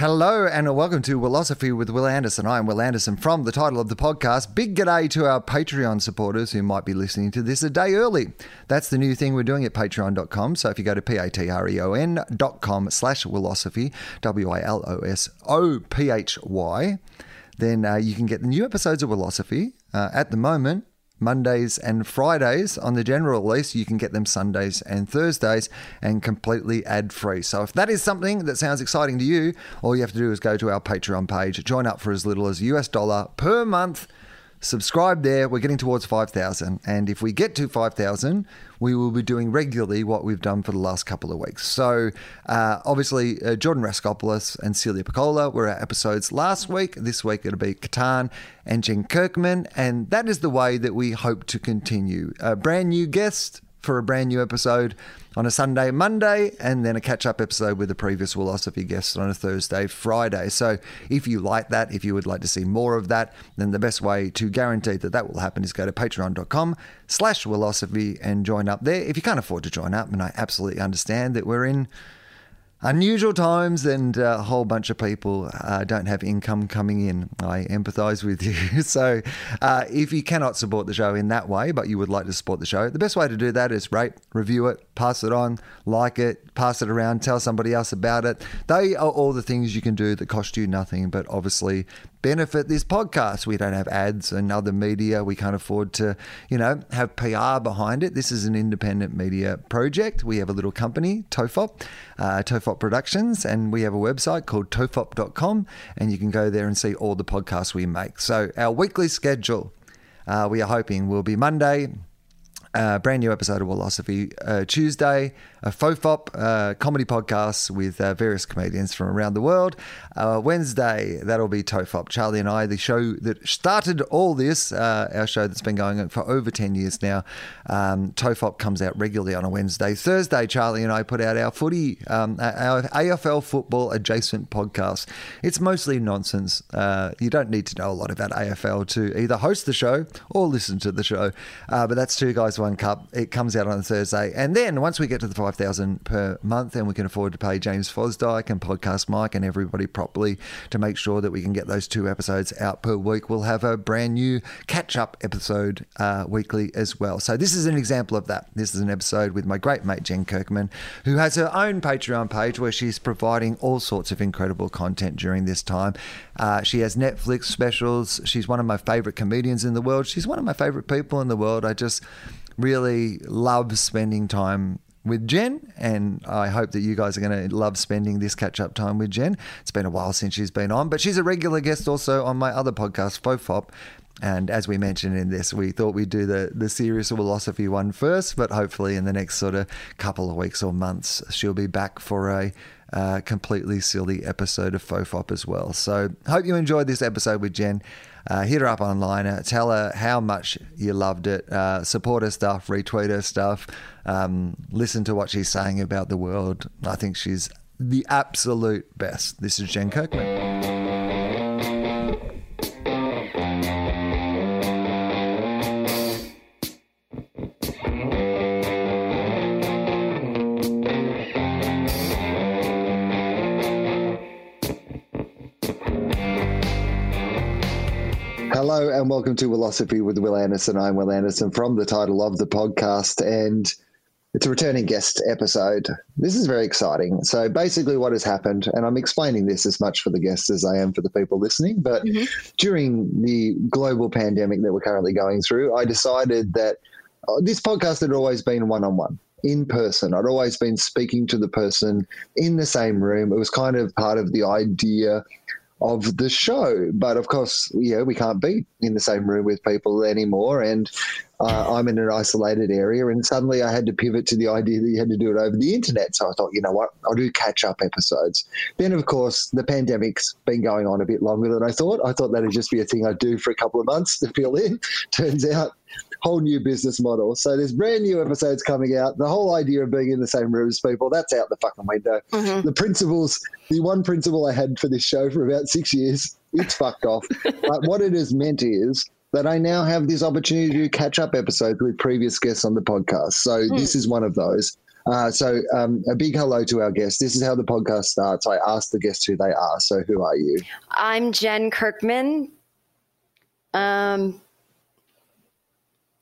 Hello and welcome to Philosophy with Wil Anderson. I am Wil Anderson from the title of the podcast. Big g'day to our Patreon supporters who might be listening to this a day early. That's the new thing we're doing at patreon.com. So if you go to p-a-t-r-e-o-n.com slash Wilosophy, W-I-L-O-S-O-P-H-Y, then uh, you can get the new episodes of Wilosophy. Uh, at the moment, Mondays and Fridays on the general release. You can get them Sundays and Thursdays and completely ad free. So if that is something that sounds exciting to you, all you have to do is go to our Patreon page, join up for as little as US dollar per month subscribe there. We're getting towards 5,000. And if we get to 5,000, we will be doing regularly what we've done for the last couple of weeks. So, uh, obviously, uh, Jordan Raskopoulos and Celia Pacquola were our episodes last week. This week it'll be Catan and Jen Kirkman. And that is the way that we hope to continue. A brand new guest for a brand new episode on a Sunday, Monday, and then a catch up episode with the previous Wilosophy guests on a Thursday, Friday. So if you like that, if you would like to see more of that, then the best way to guarantee that that will happen is go to patreon.com slash Wilosophy and join up there. If you can't afford to join up, and I absolutely understand that we're in unusual times and a whole bunch of people uh, don't have income coming in. I empathize with you. so, uh, if you cannot support the show in that way, but you would like to support the show, the best way to do that is rate, review it, pass it on, like it, pass it around, tell somebody else about it. They are all the things you can do that cost you nothing, but obviously benefit this podcast. We don't have ads and other media. We can't afford to, you know, have PR behind it. This is an independent media project. We have a little company, Tofop, uh, Tofop Productions, and we have a website called tofop.com, and you can go there and see all the podcasts we make. So our weekly schedule, uh, we are hoping will be Monday, uh, brand new episode of Wilosophy uh, Tuesday, a Fofop uh, comedy podcast with uh, various comedians from around the world. Uh, Wednesday, that'll be Tofop. Charlie and I, the show that started all this, uh, our show that's been going on for over 10 years now. Um, Tofop comes out regularly on a Wednesday. Thursday, Charlie and I put out our footy, um, our AFL football adjacent podcast. It's mostly nonsense. You don't need to know a lot about AFL to either host the show or listen to the show. But that's two guys, one cup. It comes out on Thursday. And then once we get to the 5000 per month and we can afford to pay James Fosdyke and Podcast Mike and everybody properly to make sure that we can get those two episodes out per week, we'll have a brand new catch up episode uh, weekly as well. So this is an example of that. This is an episode with my great mate Jen Kirkman, who has her own Patreon page where she's providing all sorts of incredible content during this time. Uh, she has Netflix specials. She's one of my favorite comedians in the world. She's one of my favorite people in the world. I just really love spending time with Jen, and I hope that you guys are going to love spending this catch up time with Jen. It's been a while since she's been on, but she's a regular guest also on my other podcast, Fofop. And as we mentioned in this, we thought we'd do the, the serious philosophy one first, but hopefully in the next sort of couple of weeks or months, she'll be back for a uh, completely silly episode of Fofop as well. So hope you enjoyed this episode with Jen. Uh, hit her up online. Uh, tell her how much you loved it. Uh, support her stuff, retweet her stuff. Um, listen to what she's saying about the world. I think she's the absolute best. This is Jen Kirkman. Hello and welcome to Philosophy with Wil Anderson. I'm Wil Anderson from the title of the podcast, and it's a returning guest episode. This is very exciting. So, basically, what has happened, and I'm explaining this as much for the guests as I am for the people listening, but mm-hmm. during the global pandemic that we're currently going through, I decided that uh, this podcast had always been one on one in person. I'd always been speaking to the person in the same room. It was kind of part of the idea of the show. But of course, yeah, we can't be in the same room with people anymore. And uh, I'm in an isolated area, and suddenly I had to pivot to the idea that you had to do it over the internet. So I thought, you know what, I'll do catch up episodes. Then, of course, the pandemic's been going on a bit longer than I thought. I thought that'd just be a thing I'd do for a couple of months to fill in. Turns out whole new business model. So there's brand new episodes coming out. The whole idea of being in the same room as people, that's out the fucking window. Mm-hmm. The principles, the one principle I had for this show for about six years, it's fucked off. but what it has meant is that I now have this opportunity to catch up episodes with previous guests on the podcast. So mm. this is one of those. Uh, so, um, a big hello to our guests. This is how the podcast starts. I ask the guests who they are. So, who are you? I'm Jen Kirkman. Um,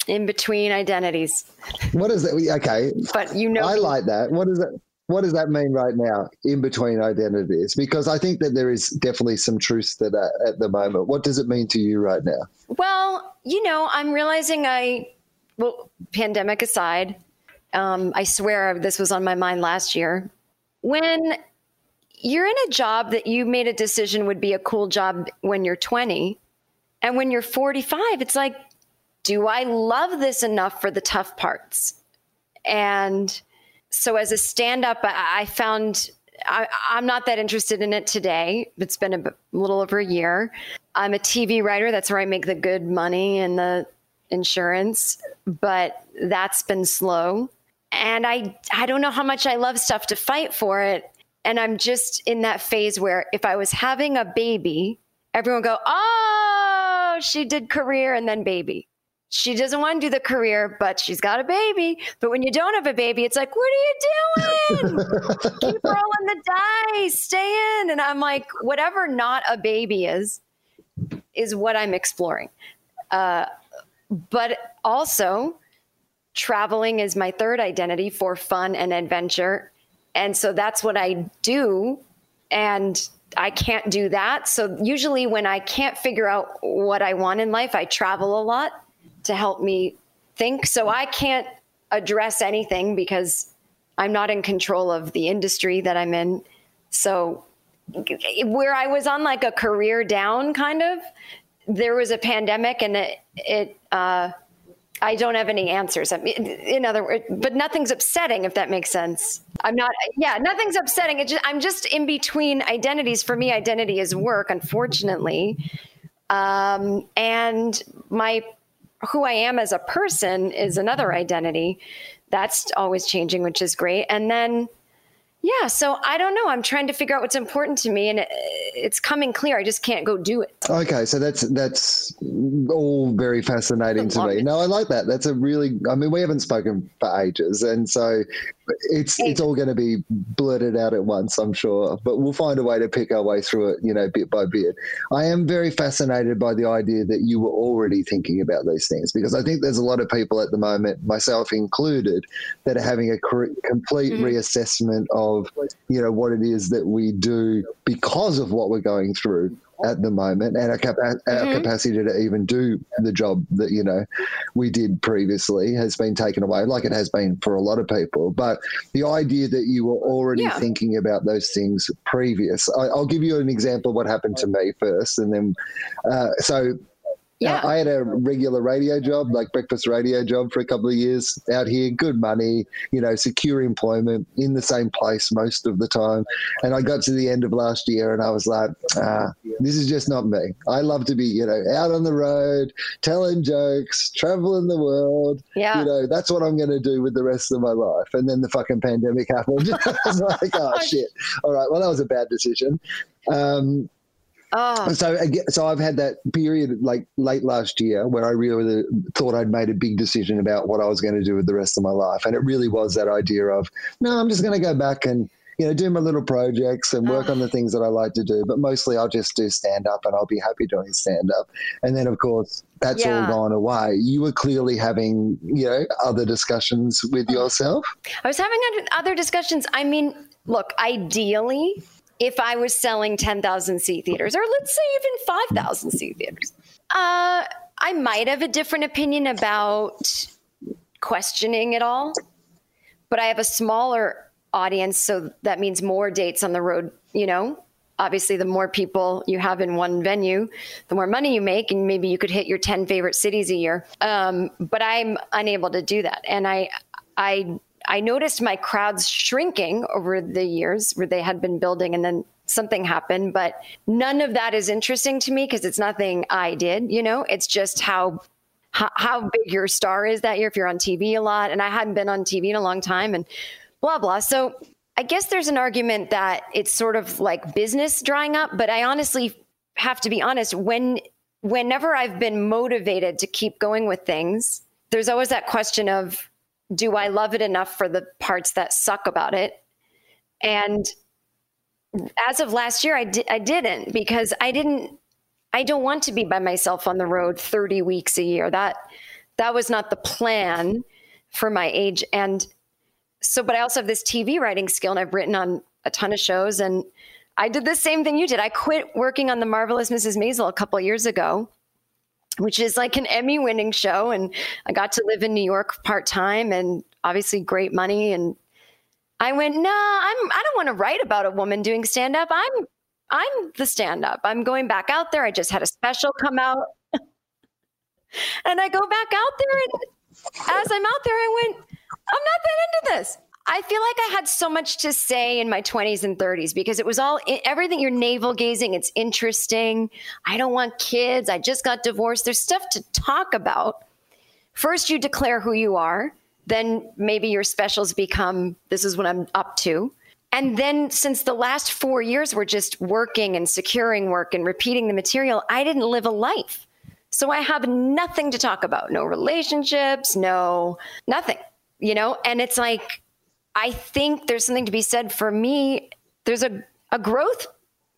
in between identities. What is that? Okay, but you know, I like that. What is it? What does that mean right now? In between identities, because I think that there is definitely some truth to that at the moment. What does it mean to you right now? Well, you know, I'm realizing I, well, pandemic aside, um, I swear this was on my mind last year. When you're in a job that you made a decision would be a cool job when you're 20, and when you're 45, it's like, do I love this enough for the tough parts? And so as a stand up, I, found I, am not that interested in it today. It's been a little over a year. I'm a TV writer. That's where I make the good money and the insurance, but that's been slow. And I, I don't know how much I love stuff to fight for it. And I'm just in that phase where if I was having a baby, everyone go, oh, she did career and then baby she doesn't want to do the career, but she's got a baby. But when you don't have a baby, it's like, what are you doing? Keep rolling the dice, stay in. And I'm like, whatever not a baby is, is what I'm exploring. Uh, but also, traveling is my third identity for fun and adventure. And so that's what I do. And I can't do that. So usually, when I can't figure out what I want in life, I travel a lot to help me think. So I can't address anything because I'm not in control of the industry that I'm in. So where I was on like a career down kind of, there was a pandemic and it, it uh, I don't have any answers. I mean, in other words, but nothing's upsetting if that makes sense. I'm not, yeah, nothing's upsetting. Just, I'm just in between identities. For me, identity is work, unfortunately. Um, and my who I am as a person is mm-hmm. another identity. That's always changing, which is great. And then yeah, so I don't know. I'm trying to figure out what's important to me, and it, it's coming clear. I just can't go do it. Okay, so that's that's all very fascinating to me. No, I like that. That's a really. I mean, we haven't spoken for ages, and so it's it's all going to be blurted out at once, I'm sure. But we'll find a way to pick our way through it, you know, bit by bit. I am very fascinated by the idea that you were already thinking about these things because I think there's a lot of people at the moment, myself included, that are having a complete mm-hmm. reassessment of, you know, what it is that we do because of what we're going through at the moment and our, capa- mm-hmm. our, capacity to even do the job that you know we did previously has been taken away like it has been for a lot of people but the idea that you were already yeah. thinking about those things previous I, will give you an example of what happened to me first and then uh, so yeah. I had a regular radio job, like breakfast radio job for a couple of years out here, good money, you know, secure employment in the same place most of the time. And I got to the end of last year and I was like, ah, this is just not me. I love to be, you know, out on the road, telling jokes, traveling the world. Yeah. You know, that's what I'm going to do with the rest of my life. And then the fucking pandemic happened. I was like, oh, shit. All right. Well, that was a bad decision. Um, Oh. So, so I've had that period like late last year where I really thought I'd made a big decision about what I was going to do with the rest of my life, and it really was that idea of no, I'm just going to go back and you know do my little projects and work oh. on the things that I like to do, but mostly I'll just do stand up and I'll be happy doing stand up. And then of course that's yeah. all gone away. You were clearly having you know other discussions with oh. yourself. I was having other discussions. I mean, look, ideally if I was selling 10,000 seat theaters, or let's say even 5,000 seat theaters, uh, I might have a different opinion about questioning it all. But I have a smaller audience, so that means more dates on the road, you know? Obviously, the more people you have in one venue, the more money you make, and maybe you could hit your 10 favorite cities a year. Um, but I'm unable to do that. And I, I I noticed my crowds shrinking over the years where they had been building and then something happened. But none of that is interesting to me because it's nothing I did, you know, it's just how, how, big your star is that year if you're on TV a lot. And I hadn't been on TV in a long time and blah, blah. So I guess there's an argument that it's sort of like business drying up, but I honestly have to be honest when whenever I've been motivated to keep going with things, there's always that question of do I love it enough for the parts that suck about it? And as of last year, I, di- I didn't because I didn't, I don't want to be by myself on the road 30 weeks a year. That, that was not the plan for my age. And so, but I also have this TV writing skill and I've written on a ton of shows. And I did the same thing you did. I quit working on The Marvelous Mrs. Maisel a couple years ago which is like an Emmy winning show. And I got to live in New York part time and obviously great money. And I went, nah, I'm, I don't want to write about a woman doing stand up. I'm, I'm the stand up. I'm going back out there. I just had a special come out. and I go back out there. And as I'm out there, I went, I'm not that into this. I feel like I had so much to say in my 20s and 30s because it was all everything you're navel gazing. It's interesting. I don't want kids. I just got divorced. There's stuff to talk about. First, you declare who you are. Then maybe your specials become this is what I'm up to. And then, since the last four years were just working and securing work and repeating the material, I didn't live a life. So I have nothing to talk about no relationships, no nothing, you know? And it's like, I think there's something to be said for me. There's a, a growth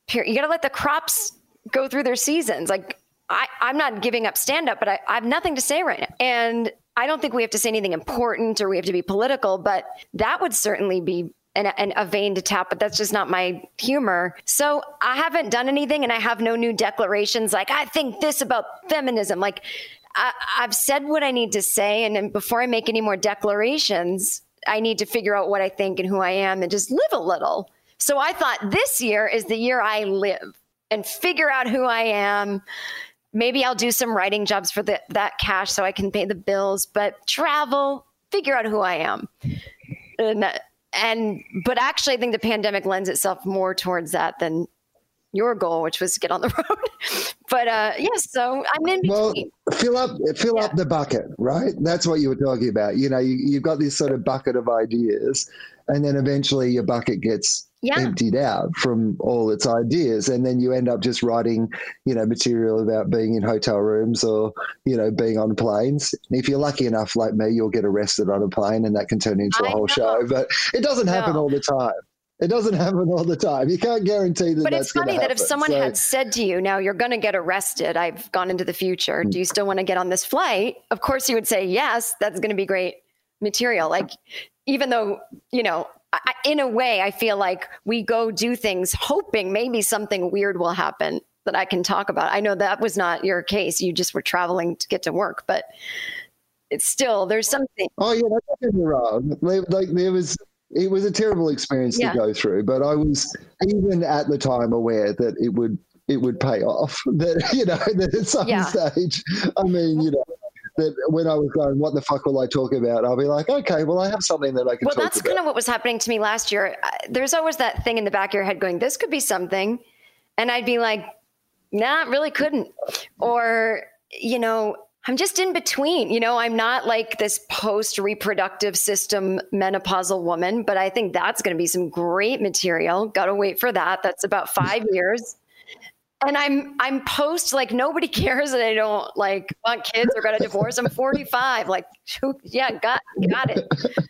period. You got to let the crops go through their seasons. Like I, I'm not giving up stand up, but I, I have nothing to say right now. And I don't think we have to say anything important or we have to be political, but that would certainly be a vein to tap, but that's just not my humor. So I haven't done anything and I have no new declarations like, I think this about feminism. Like, I, have said what I need to say. And then before I make any more declarations, I need to figure out what I think and who I am and just live a little. So I thought this year is the year I live and figure out who I am. Maybe I'll do some writing jobs for the, that cash so I can pay the bills, but travel, figure out who I am. And, and but actually, I think the pandemic lends itself more towards that than your goal, which was to get on the road. but uh, yes, yeah, so I'm in between. Well, fill up, fill yeah. up the bucket, right? That's what you were talking about. You know, you, you've got this sort of bucket of ideas, and then eventually your bucket gets yeah. emptied out from all its ideas and then you end up just writing you know material about being in hotel rooms or you know being on planes and if you're lucky enough like me you'll get arrested on a plane and that can turn into a whole know. show but it doesn't happen no. all the time it doesn't happen all the time. You can't guarantee that. But it's funny that if someone so, had said to you, "Now you're going to get arrested," I've gone into the future. Do you still want to get on this flight? Of course, you would say yes. That's going to be great material. Like, even though you know, I, in a way, I feel like we go do things hoping maybe something weird will happen that I can talk about. I know that was not your case. You just were traveling to get to work, but it's still there's something. Oh yeah, get wrong. Like there was it was a terrible experience yeah. to go through, but I was even at the time aware that it would it would pay off. That you know that at some yeah. stage, I mean, you know, that when I was going, what the fuck will I talk about? I'll be like, okay, well, I have something that I can. Well, that's about. kind of what was happening to me last year. There's always that thing in the back of your head going, this could be something, and I'd be like, nah, really couldn't, or you know, I'm just in between. You know, I'm not like this post reproductive system menopausal woman, but I think that's going to be some great material. Got to wait for that. That's about five years. And I'm I'm post like nobody cares that I don't like want kids or got a divorce. I'm 45. Like, yeah, got got it.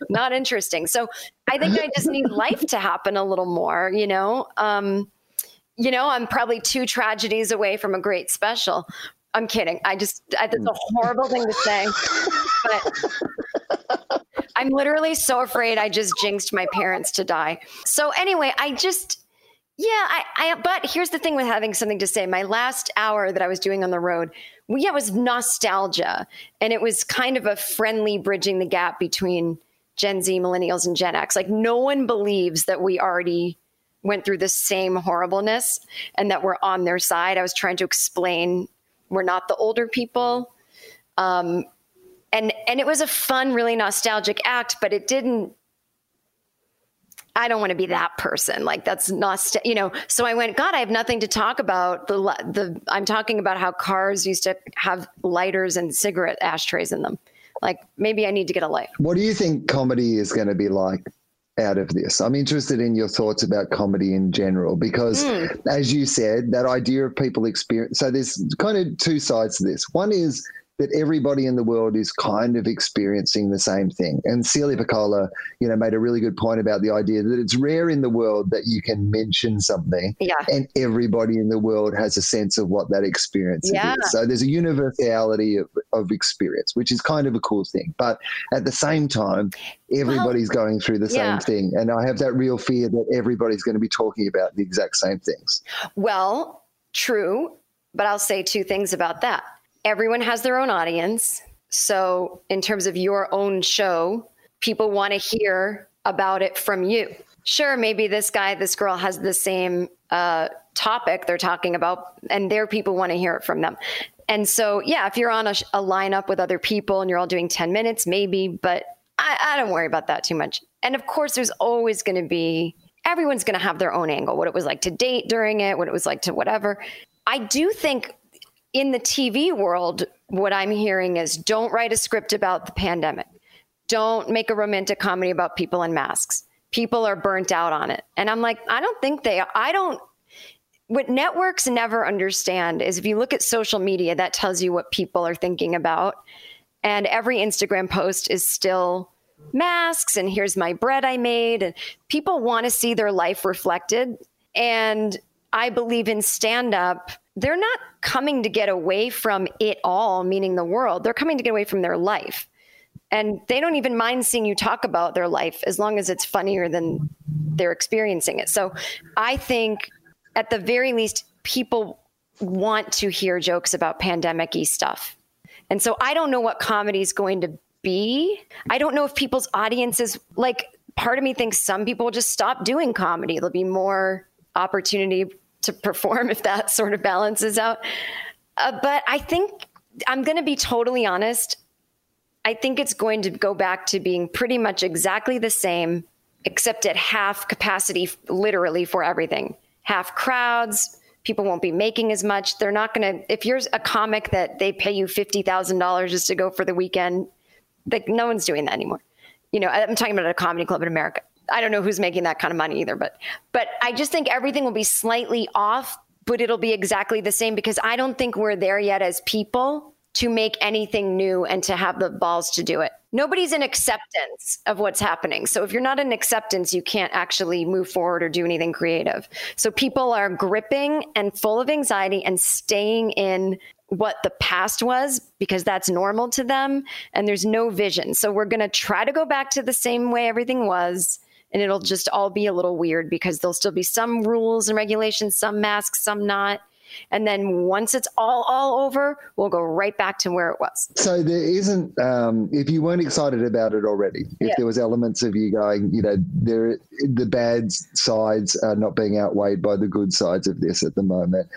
Not interesting. So I think I just need life to happen a little more. You know, um, you know, I'm probably two tragedies away from a great special. I'm kidding. I just, I, that's a horrible thing to say. But I'm literally so afraid I just jinxed my parents to die. So, anyway, I just, yeah, I, I, but here's the thing with having something to say. My last hour that I was doing on the road, well, yeah, it was nostalgia. And it was kind of a friendly bridging the gap between Gen Z, millennials, and Gen X. Like, no one believes that we already went through the same horribleness and that we're on their side. I was trying to explain we're not the older people. Um, and and it was a fun, really nostalgic act, but it didn't. I don't want to be that person. Like that's not, you know. So I went, God, I have nothing to talk about. The the I'm talking about how cars used to have lighters and cigarette ashtrays in them. Like maybe I need to get a light. What do you think comedy is going to be like out of this. I'm interested in your thoughts about comedy in general because, mm. as you said, that idea of people experience. So there's kind of two sides to this. One is that everybody in the world is kind of experiencing the same thing. And Celia Pacquola, you know, made a really good point about the idea that it's rare in the world that you can mention something yeah. and everybody in the world has a sense of what that experience yeah. is. So there's a universality of, of experience, which is kind of a cool thing. But at the same time, everybody's well, going through the yeah. same thing. And I have that real fear that everybody's going to be talking about the exact same things. Well, true. But I'll say two things about that everyone has their own audience. So, in terms of your own show, people want to hear about it from you. Sure, maybe this guy, this girl has the same uh, topic they're talking about, and their people want to hear it from them. And so, yeah, if you're on a, a lineup with other people and you're all doing 10 minutes, maybe, but I, I don't worry about that too much. And of course, there's always going to be, everyone's going to have their own angle, what it was like to date during it, what it was like to whatever. I do think in the TV world, what I'm hearing is don't write a script about the pandemic. Don't make a romantic comedy about people in masks. People are burnt out on it. And I'm like, I don't think they, I don't, what networks never understand is if you look at social media, that tells you what people are thinking about. And every Instagram post is still masks and here's my bread I made. And people want to see their life reflected. And I believe in stand up they're not coming to get away from it all, meaning the world. They're coming to get away from their life. And they don't even mind seeing you talk about their life as long as it's funnier than they're experiencing it. So I think at the very least, people want to hear jokes about pandemic y stuff. And so I don't know what comedy is going to be. I don't know if people's audiences, like, part of me thinks some people just stop doing comedy. There'll be more opportunity to perform if that sort of balances out. Uh, but I think I'm going to be totally honest. I think it's going to go back to being pretty much exactly the same, except at half capacity, literally for everything. Half crowds, people won't be making as much. They're not going to, if you're a comic that they pay you $50,000 just to go for the weekend, like no one's doing that anymore. You know, I'm talking about a comedy club in America. I don't know who's making that kind of money either, but but I just think everything will be slightly off, but it'll be exactly the same because I don't think we're there yet as people to make anything new and to have the balls to do it. Nobody's in acceptance of what's happening. So if you're not in acceptance, you can't actually move forward or do anything creative. So people are gripping and full of anxiety and staying in what the past was because that's normal to them and there's no vision. So we're going to try to go back to the same way everything was and it'll just all be a little weird because there'll still be some rules and regulations, some masks, some not. And then once it's all all over, we'll go right back to where it was. So there isn't, um, if you weren't excited about it already, if yeah. there was elements of you going, you know, there the bad sides are not being outweighed by the good sides of this at the moment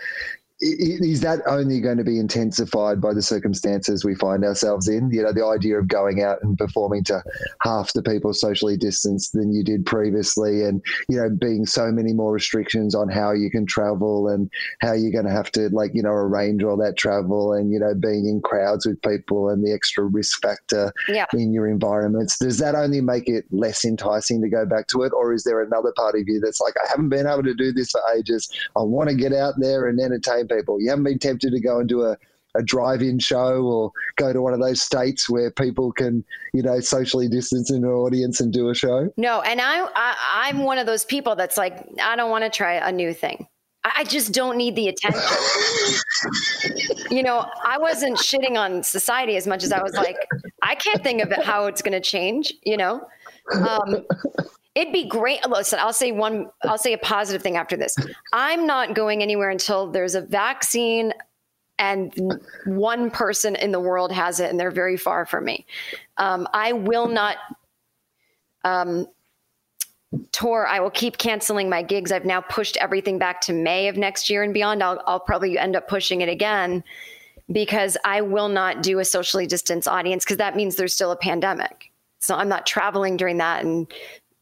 is that only going to be intensified by the circumstances we find ourselves in? You know, the idea of going out and performing to half the people socially distanced than you did previously, and you know, being so many more restrictions on how you can travel and how you're going to have to, like, you know, arrange all that travel, and you know, being in crowds with people and the extra risk factor yeah. in your environments. Does that only make it less enticing to go back to it, or is there another part of you that's like, I haven't been able to do this for ages. I want to get out there and entertain people. You haven't been tempted to go and do a, a drive-in show or go to one of those states where people can, you know, socially distance in an audience and do a show? No, and I, I am one of those people that's like, I don't want to try a new thing. I just don't need the attention. you know, I wasn't shitting on society as much as I was like, I can't think of it, how it's going to change. You know, um, It'd be great. Listen, I'll say one, I'll say a positive thing after this. I'm not going anywhere until there's a vaccine and one person in the world has it and they're very far from me. Um, I will not um, tour. I will keep canceling my gigs. I've now pushed everything back to May of next year and beyond. I'll, I'll probably end up pushing it again because I will not do a socially distanced audience because that means there's still a pandemic. So I'm not traveling during that and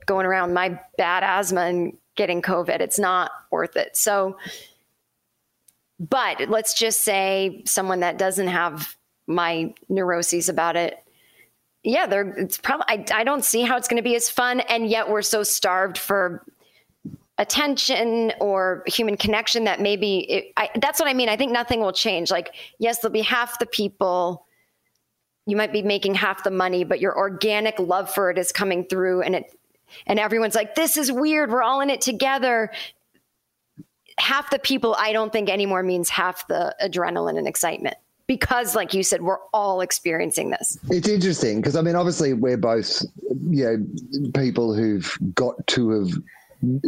going around my bad asthma and getting COVID. It's not worth it. So, but let's just say someone that doesn't have my neuroses about it. Yeah, they're it's probably I, I don't see how it's going to be as fun and yet we're so starved for attention or human connection that maybe it, I, that's what I mean. I think nothing will change. Like, yes, there'll be half the people you might be making half the money, but your organic love for it is coming through and it and everyone's like, this is weird. We're all in it together. Half the people I don't think anymore means half the adrenaline and excitement because like you said we're all experiencing this it's interesting because i mean obviously we're both you know people who've got to have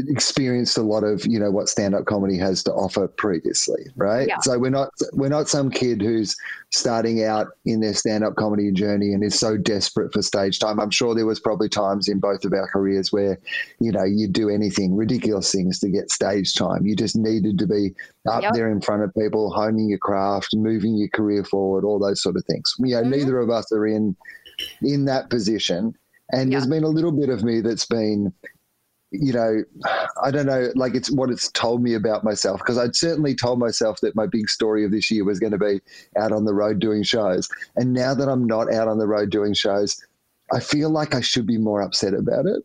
experienced a lot of you know what stand-up comedy has to offer previously right yeah. so we're not we're not some kid who's starting out in their stand-up comedy journey and is so desperate for stage time i'm sure there was probably times in both of our careers where you know you'd do anything ridiculous things to get stage time you just needed to be up yep. there in front of people honing your craft moving your career forward all those sort of things you know mm-hmm. neither of us are in in that position and yeah. there's been a little bit of me that's been you know, I don't know, like it's what it's told me about myself because I'd certainly told myself that my big story of this year was going to be out on the road doing shows. And now that I'm not out on the road doing shows, I feel like I should be more upset about it.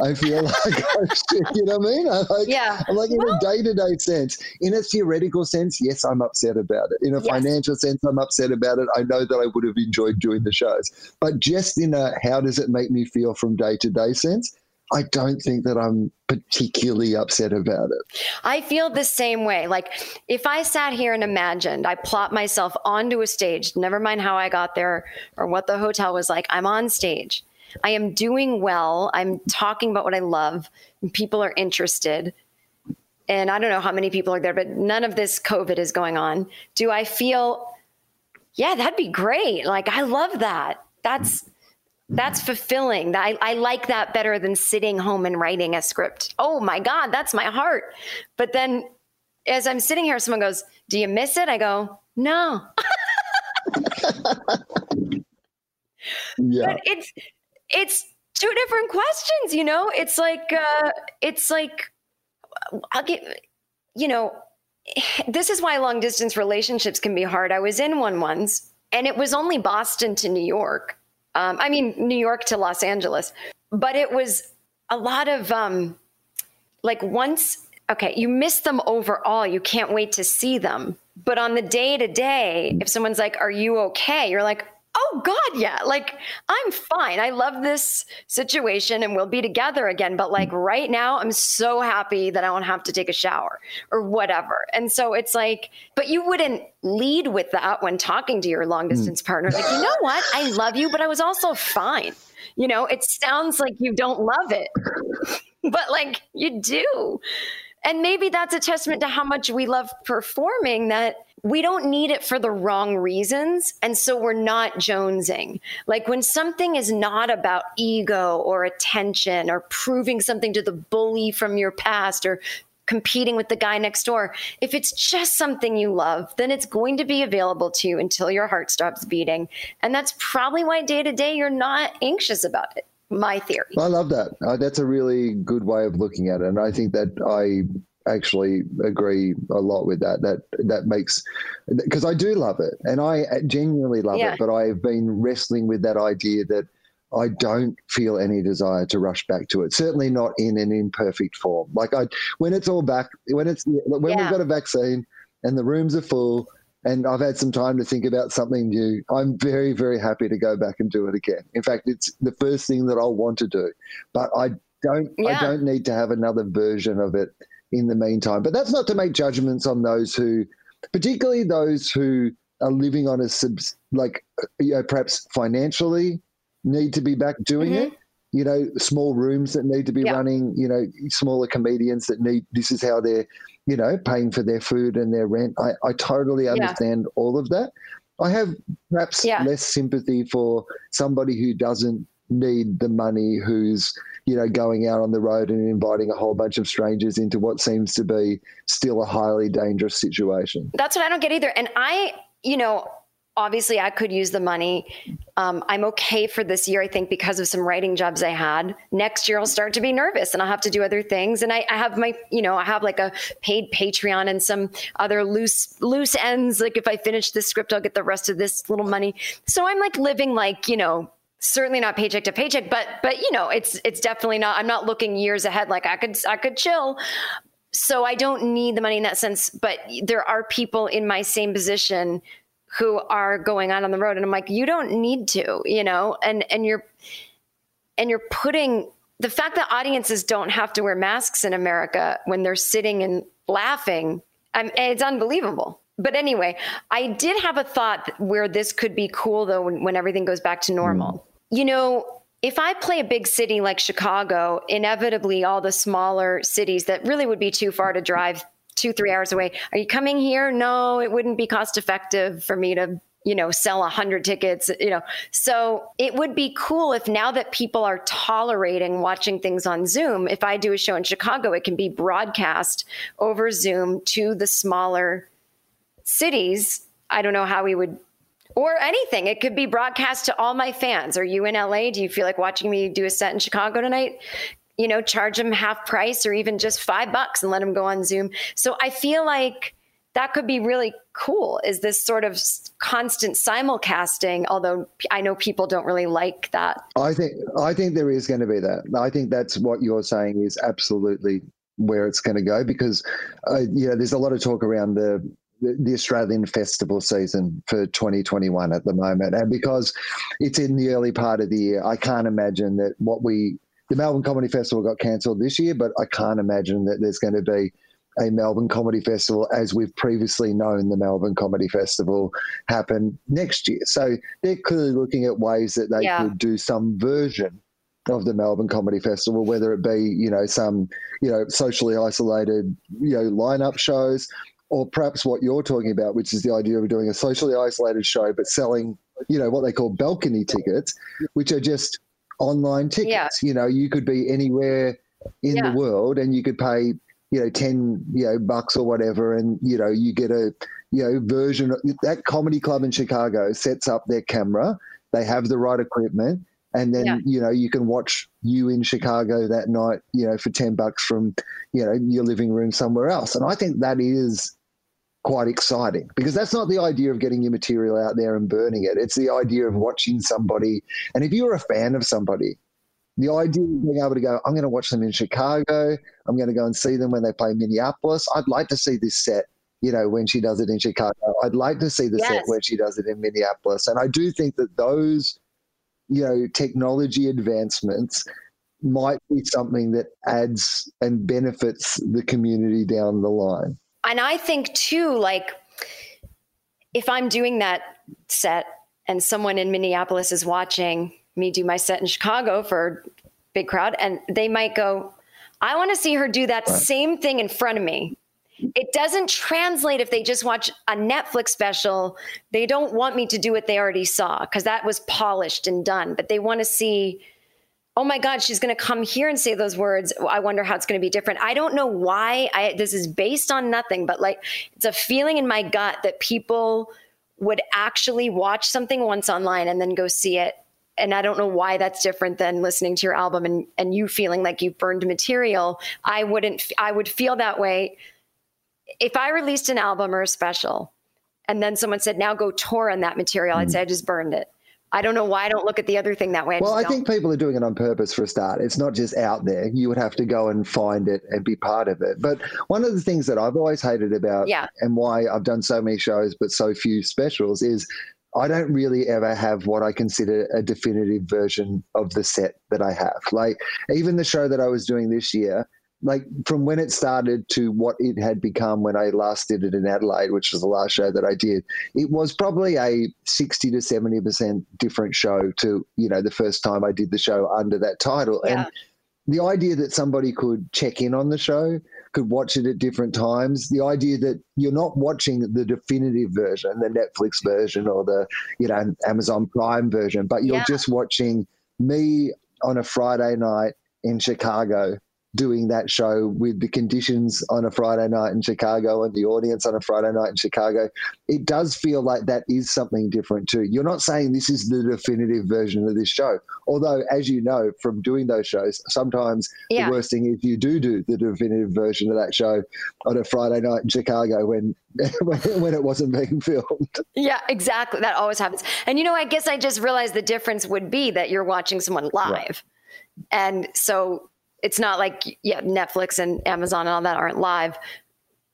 I feel like I should, you know what I mean? I like, yeah. I'm like in a day to day sense. In a theoretical sense, yes, I'm upset about it. In a yes. financial sense, I'm upset about it. I know that I would have enjoyed doing the shows. But just in a how does it make me feel from day to day sense, I don't think that I'm particularly upset about it. I feel the same way. Like if I sat here and imagined I plot myself onto a stage, never mind how I got there or what the hotel was like, I'm on stage. I am doing well. I'm talking about what I love. People are interested. And I don't know how many people are there, but none of this COVID is going on. Do I feel, yeah, that'd be great. Like, I love that. That's, that's fulfilling. I, I like that better than sitting home and writing a script. Oh my God, that's my heart. But then as I'm sitting here, someone goes, Do you miss it? I go, No. yeah. But it's it's two different questions, you know? It's like uh it's like I'll get you know, this is why long distance relationships can be hard. I was in one once and it was only Boston to New York um, I mean, New York to Los Angeles, but it was a lot of um, like once, okay, you miss them overall. You can't wait to see them. But on the day to day, if someone's like, Are you okay? You're like, oh god yeah like i'm fine. I love this situation and we'll be together again but like right now i'm so happy that i don't have to take a shower or whatever. And so it's like but you wouldn't lead with that when talking to your long distance mm. partner. Like you know what? I love you but i was also fine. You know it sounds like you don't love it but like you do. And maybe that's a testament to how much we love performing that we don't need it for the wrong reasons. And so we're not jonesing. Like when something is not about ego or attention or proving something to the bully from your past or competing with the guy next door, if it's just something you love, then it's going to be available to you until your heart stops beating. And that's probably why day to day you're not anxious about it. My theory. I love that. Uh, that's a really good way of looking at it. And I think that I actually agree a lot with that. That that makes because I do love it and I genuinely love yeah. it, but I've been wrestling with that idea that I don't feel any desire to rush back to it. Certainly not in an imperfect form. Like I, when it's all back, when it's when yeah. we've got a vaccine and the rooms are full, and I've had some time to think about something new. I'm very very happy to go back and do it again. In fact, it's the first thing that I'll want to do, but I don't yeah. I don't need to have another version of it in the meantime. But that's not to make judgments on those who, particularly those who are living on a sub, like you know, perhaps financially need to be back doing mm-hmm. it. You know, small rooms that need to be yeah. running. You know, smaller comedians that need. This is how they're, you know, paying for their food and their rent. I, I totally understand yeah. all of that. I have perhaps yeah. less sympathy for somebody who doesn't need the money, who's you know, going out on the road and inviting a whole bunch of strangers into what seems to be still a highly dangerous situation. That's what I don't get either. And I, you know, obviously I could use the money. Um, I'm okay for this year, I think, because of some writing jobs I had. Next year, I'll start to be nervous and I'll have to do other things. And I, I, have my, you know, I have like a paid Patreon and some other loose loose ends. Like if I finish this script, I'll get the rest of this little money. So I'm like living like, you know, certainly not paycheck to paycheck but but you know it's it's definitely not i'm not looking years ahead like i could i could chill. So i don't need the money in that sense but there are people in my same position who are going out on the road and I'm like you don't need to you know? And and you're and you're putting the fact that audiences don't have to wear masks in America when they're sitting and laughing I'm, it's unbelievable. But anyway I did have a thought where this could be cool though when, when everything goes back to normal. Mm. You know if I play a big city like Chicago, inevitably all the smaller cities that really would be too far to drive two, three hours away, are you coming here? No, it wouldn't be cost effective for me to you know sell a hundred tickets you know so it would be cool if now that people are tolerating watching things on zoom if i do a show in chicago it can be broadcast over zoom to the smaller cities i don't know how we would or anything. It could be broadcast to all my fans. Are you in LA? Do you feel like watching me do a set in Chicago tonight? You know, charge them half price or even just five bucks and let them go on Zoom. So I feel like that could be really cool is this sort of constant simulcasting although i know people don't really like that i think i think there is going to be that i think that's what you're saying is absolutely where it's going to go because uh, you know there's a lot of talk around the the Australian festival season for 2021 at the moment. And because it's in the early part of the year, I can't imagine that what we, the Melbourne Comedy Festival got cancelled this year, but I can't imagine that there's going to be a Melbourne Comedy Festival as we've previously known the Melbourne Comedy Festival happen next year. So they're clearly looking at ways that they yeah. could do some version of the Melbourne Comedy Festival, whether it be, you know, some, you know, socially isolated, you know, lineup shows or perhaps what you're talking about, which is the idea of doing a socially isolated show but selling, you know, what they call balcony tickets, which are just online tickets. Yeah. You know, you could be anywhere in yeah. the world and you could pay, you know, 10, you know, bucks or whatever and, you know, you get a, you know, version of that comedy club in Chicago sets up their camera, they have the right equipment and then yeah. you know you can watch you in Chicago that night, you know, for ten bucks from you know your living room somewhere else. And I think that is quite exciting because that's not the idea of getting your material out there and burning it. It's the idea of watching somebody. And if you're a fan of somebody, the idea of being able to go, I'm going to watch them in Chicago. I'm going to go and see them when they play Minneapolis. I'd like to see this set, you know, when she does it in Chicago. I'd like to see the yes. set when she does it in Minneapolis. And I do think that those, you know, technology advancements might be something that adds and benefits the community down the line and I think too, like if I'm doing that set and someone in Minneapolis is watching me do my set in Chicago for a big crowd, and they might go, I want to see her do that right. same thing in front of me. It doesn't translate if they just watch a Netflix special. They don't want me to do what they already saw because that was polished and done, but they want to see oh my god she's going to come here and say those words. I wonder how it's going to be different. I don't know why I, this is based on nothing but like it's a feeling in my gut that people would actually watch something once online and then go see it. And i don't know why that's different than listening to your album and, and you feeling like you've burned material. I wouldn't i would feel that way. If i released an album or a special and then someone said now go tour on that material mm. i'd say i just burned it I don't know why I don't look at the other thing that way. I well, I think people are doing it on purpose for a start. It's not just out there. You would have to go and find it and be part of it. But one of the things that I've always hated about yeah. and why I've done so many shows but so few specials is I don't really ever have what I consider a definitive version of the set that I have. Like even the show that I was doing this year, like from when it started to what it had become when I last did it in Adelaide, which was the last show that I did, it was probably a 60 to 70% different show to, you know, the first time I did the show under that title. Yeah. And the idea that somebody could check in on the show, could watch it at different times, the idea that you're not watching the definitive version, the Netflix version or the, you know, Amazon Prime version, but you're yeah. just watching me on a Friday night in Chicago doing that show with the conditions on a Friday night in Chicago and the audience on a Friday night in Chicago, it does feel like that is something different too. You're not saying this is the definitive version of this show. Although, as you know from doing those shows, sometimes yeah. the worst thing is you do do the definitive version of that show on a Friday night in Chicago when when it wasn't being filmed. Yeah, exactly. That always happens. And you know, I guess I just realized the difference would be that you're watching someone live. Right. And so it's not like yeah, Netflix and Amazon and all that aren't live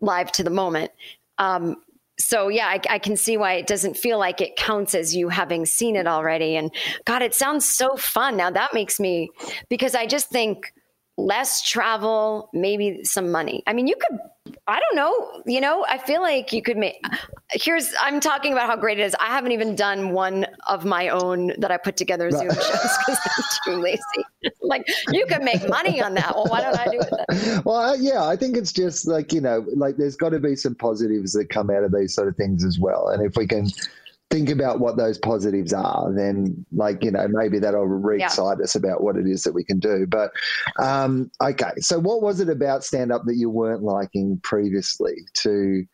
live to the moment. Um, so yeah, I, I, can see why it doesn't feel like it counts as you having seen it already. And God, it sounds so fun. Now that makes me because I just think less travel, maybe some money. I mean, you could I don't know. You know, I feel like you could make. Here's I'm talking about how great it is. I haven't even done one of my own that I put together Zoom shows because I'm too lazy. like you could make money on that. Well, why don't I do it? Well, yeah, I think it's just like you know, like there's got to be some positives that come out of these sort of things as well. And if we can think about what those positives are, then like you know maybe that'll re-excite yeah. us about what it is that we can do. But um, okay, so what was it about stand up that you weren't liking previously? To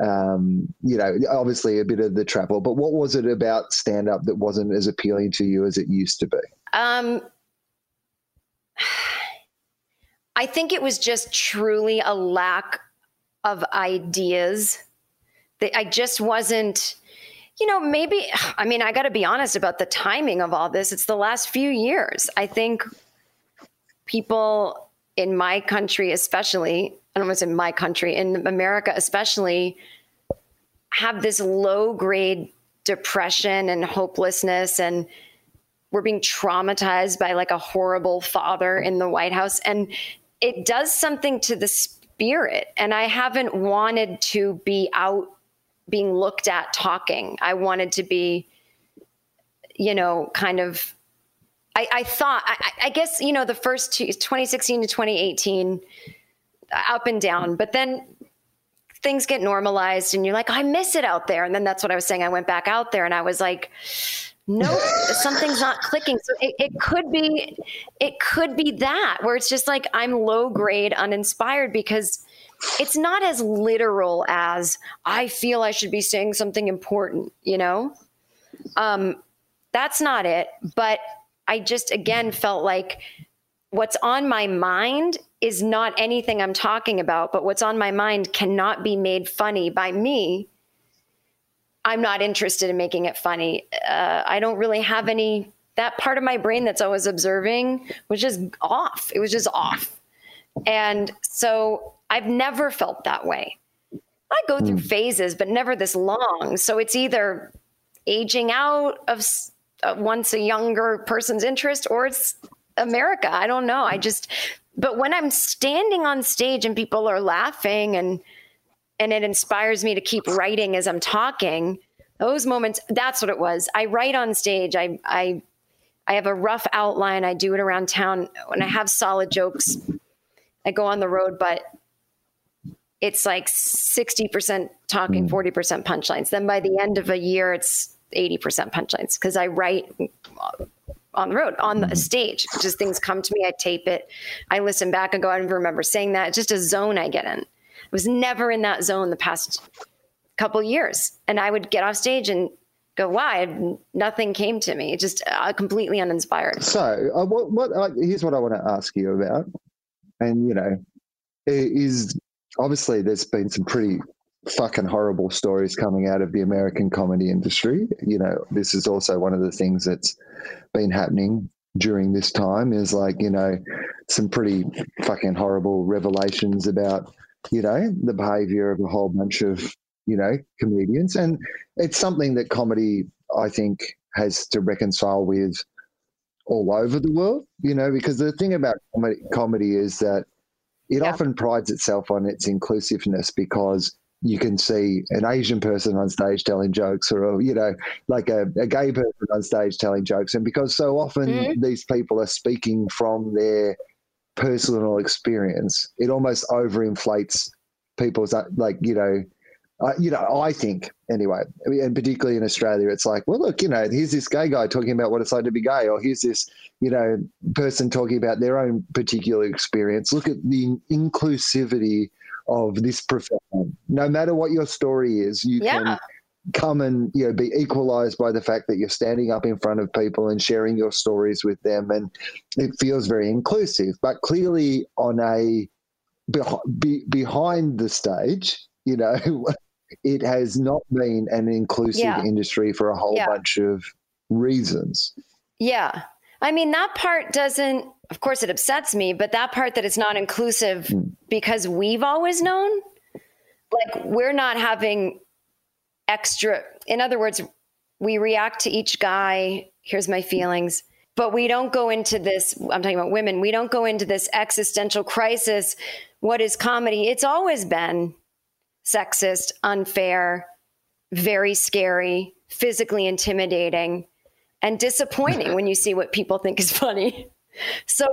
um, you know, obviously a bit of the travel, but what was it about stand up that wasn't as appealing to you as it used to be? Um, I think it was just truly a lack of ideas. That I just wasn't you know, maybe, I mean, I got to be honest about the timing of all this. It's the last few years. I think people in my country, especially, I don't want to say my country, in America, especially, have this low grade depression and hopelessness. And we're being traumatized by like a horrible father in the White House. And it does something to the spirit. And I haven't wanted to be out being looked at talking. I wanted to be, you know, kind of. I, I thought, I, I, guess, you know, the first two, 2016 to 2018, uh, up and down, but then things get normalized and you're like, I miss it out there. And then that's what I was saying. I went back out there and I was like, nope, something's not clicking. So it, it could be, it could be that where it's just like I'm low grade, uninspired because it's not as literal as I feel I should be saying something important, you know? Um, that's not it. But I just, again, felt like what's on my mind is not anything I'm talking about, but what's on my mind cannot be made funny by me. I'm not interested in making it funny. Uh, I don't really have any, that part of my brain that's always observing was just off. It was just off. And so I've never felt that way. I go through mm. phases, but never this long. So it's either aging out of uh, once a younger person's interest or it's America. I don't know. I just, but when I'm standing on stage and people are laughing and, and it inspires me to keep writing as I'm talking, those moments, that's what it was. I write on stage. I, I, I have a rough outline. I do it around town when I have solid jokes. I go on the road, but it's like 60% talking, 40% hmm. punchlines. Then by the end of a year, it's 80% punchlines because I write on the road, on the hmm. stage. Just things come to me, I tape it, I listen back and go, I don't remember saying that. It's just a zone I get in. I was never in that zone the past couple years. And I would get off stage and go, why? Nothing came to me, just uh, completely uninspired. So, uh, what, what uh, here's what I want to ask you about. And, you know, is obviously there's been some pretty fucking horrible stories coming out of the American comedy industry. You know, this is also one of the things that's been happening during this time is like, you know, some pretty fucking horrible revelations about, you know, the behavior of a whole bunch of, you know, comedians. And it's something that comedy, I think, has to reconcile with all over the world, you know, because the thing about comedy, comedy is that it yeah. often prides itself on its inclusiveness because you can see an Asian person on stage telling jokes or, you know, like a, a gay person on stage telling jokes. And because so often mm-hmm. these people are speaking from their personal experience, it almost overinflates people's, like, you know, uh, you know, I think anyway, and particularly in Australia, it's like, well, look, you know, here's this gay guy talking about what it's like to be gay, or here's this, you know, person talking about their own particular experience. Look at the inclusivity of this profession. No matter what your story is, you yeah. can come and you know be equalized by the fact that you're standing up in front of people and sharing your stories with them, and it feels very inclusive. But clearly, on a be, behind the stage, you know. it has not been an inclusive yeah. industry for a whole yeah. bunch of reasons. Yeah. I mean, that part doesn't, of course, it upsets me, but that part that it's not inclusive mm. because we've always known, like, we're not having extra. In other words, we react to each guy. Here's my feelings. But we don't go into this. I'm talking about women. We don't go into this existential crisis. What is comedy? It's always been sexist, unfair, very scary, physically intimidating, and disappointing when you see what people think is funny. So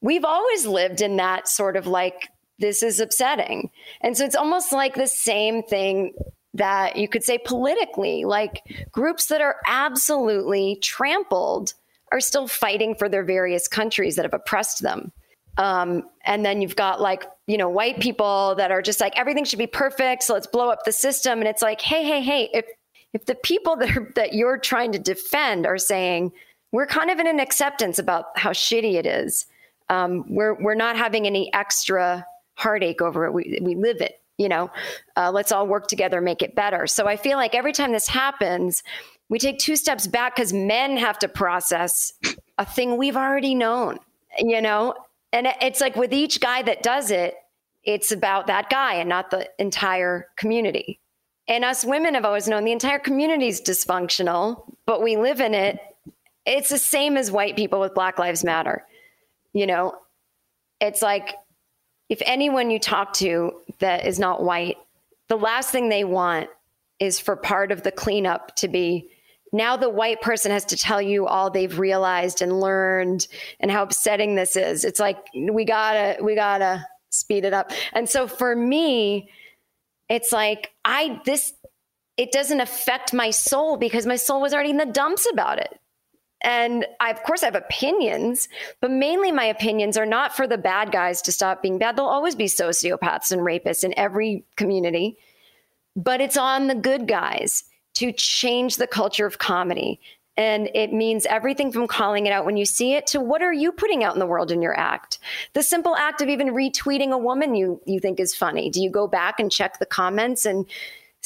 we've always lived in that sort of like, this is upsetting. And so it's almost like the same thing that you could say politically, like groups that are absolutely trampled are still fighting for their various countries that have oppressed them. Um, and then you've got like, you know, white people that are just like, everything should be perfect. So let's blow up the system. And it's like, hey, hey, hey, if, if the people that, are, that you're trying to defend are saying, we're kind of in an acceptance about how shitty it is, um, we're, we're not having any extra heartache over it. We, we live it, you know, uh, let's all work together, make it better. So I feel like every time this happens, we take two steps back because men have to process a thing we've already known, you know? And it's like with each guy that does it, it's about that guy and not the entire community. And us women have always known the entire community is dysfunctional, but we live in it. It's the same as white people with Black Lives Matter. You know, it's like if anyone you talk to that is not white, the last thing they want is for part of the cleanup to be now the white person has to tell you all they've realized and learned and how upsetting this is. It's like we gotta we gotta speed it up. And so for me, it's like I this it doesn't affect my soul because my soul was already in the dumps about it. And I, of course, I have opinions, but mainly my opinions are not for the bad guys to stop being bad. There'll always be sociopaths and rapists in every community, but it's on the good guys to change the culture of comedy. And it means everything from calling it out when you see it to what are you putting out in the world in your act? The simple act of even retweeting a woman you you think is funny. Do you go back and check the comments and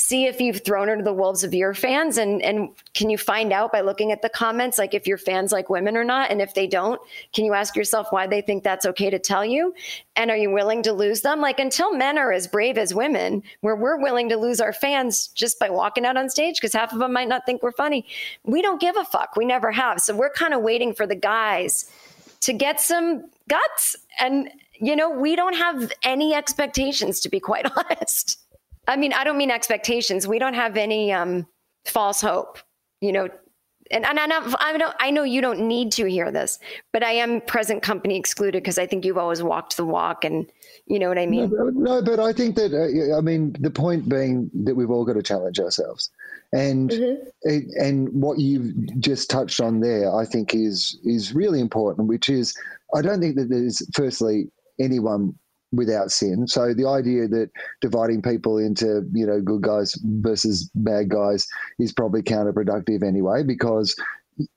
see if you've thrown her to the wolves of your fans and and can you find out by looking at the comments like if your fans like women or not? And if they don't can you ask yourself why they think that's okay to tell you? And are you willing to lose them? Like until men are as brave as women where we're willing to lose our fans just by walking out on stage because half of them might not think we're funny we don't give a fuck. We never have. So we're kind of waiting for the guys to get some guts. And you know we don't have any expectations to be quite honest I mean, I don't mean expectations. We don't have any um, false hope, you know. And, and I, don't, I don't. I know you don't need to hear this, but I am present company excluded because I think you've always walked the walk, and you know what I mean. No, no but I think that uh, I mean the point being that we've all got to challenge ourselves, and mm-hmm. and what you've just touched on there, I think is is really important. Which is, I don't think that there's firstly anyone without sin. So the idea that dividing people into, you know, good guys versus bad guys is probably counterproductive anyway, because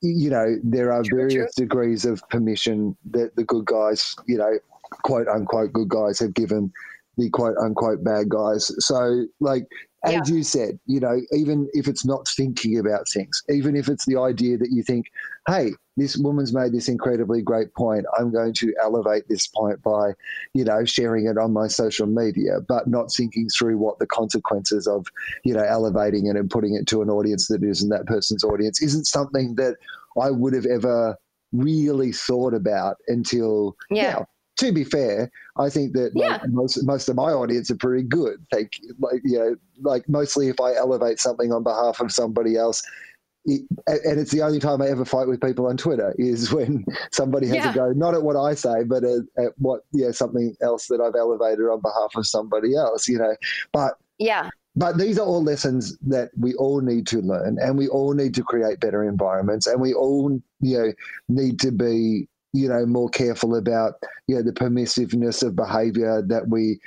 you know there are various degrees of permission that the good guys, you know, quote unquote good guys have given the quote unquote bad guys. So like as yeah. you said, you know, even if it's not thinking about things, even if it's the idea that you think, hey, this woman's made this incredibly great point. I'm going to elevate this point by, you know, sharing it on my social media, but not thinking through what the consequences of, you know, elevating it and putting it to an audience that isn't that person's audience isn't something that I would have ever really thought about until yeah. now to be fair, I think that yeah. like, most most of my audience are pretty good. They like you know like mostly if I elevate something on behalf of somebody else. It, and it's the only time I ever fight with people on Twitter is when somebody has yeah. a go, not at what I say, but at, at what, yeah, something else that I've elevated on behalf of somebody else, you know. But yeah, but these are all lessons that we all need to learn and we all need to create better environments and we all you know need to be you know, more careful about, you know, the permissiveness of behaviour that we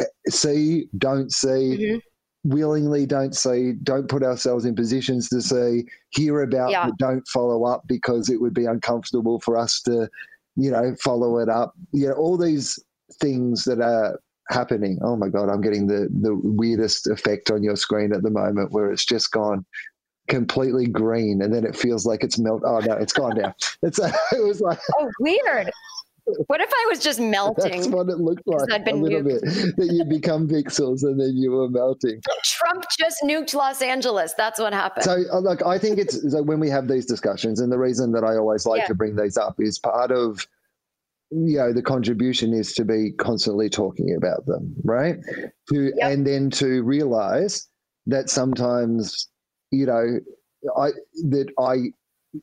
eh, see, don't see, mm-hmm. Willingly don't say don't put ourselves in positions to say hear about, yeah. but don't follow up because it would be uncomfortable for us to, you know, follow it up. You know, all these things that are happening. Oh my God, I'm getting the, the weirdest effect on your screen at the moment where it's just gone completely green and then it feels like it's melt. Oh no, it's gone now. It's uh, it was like oh weird. What if I was just melting? That's what it looked like. I'd been a little nuked. bit that you become pixels and then you were melting. Trump just nuked Los Angeles. That's what happened. So, uh, look, I think it's so when we have these discussions, and the reason that I always like yeah. to bring these up is part of you know the contribution is to be constantly talking about them right to yep. and then to realize that sometimes you know i that i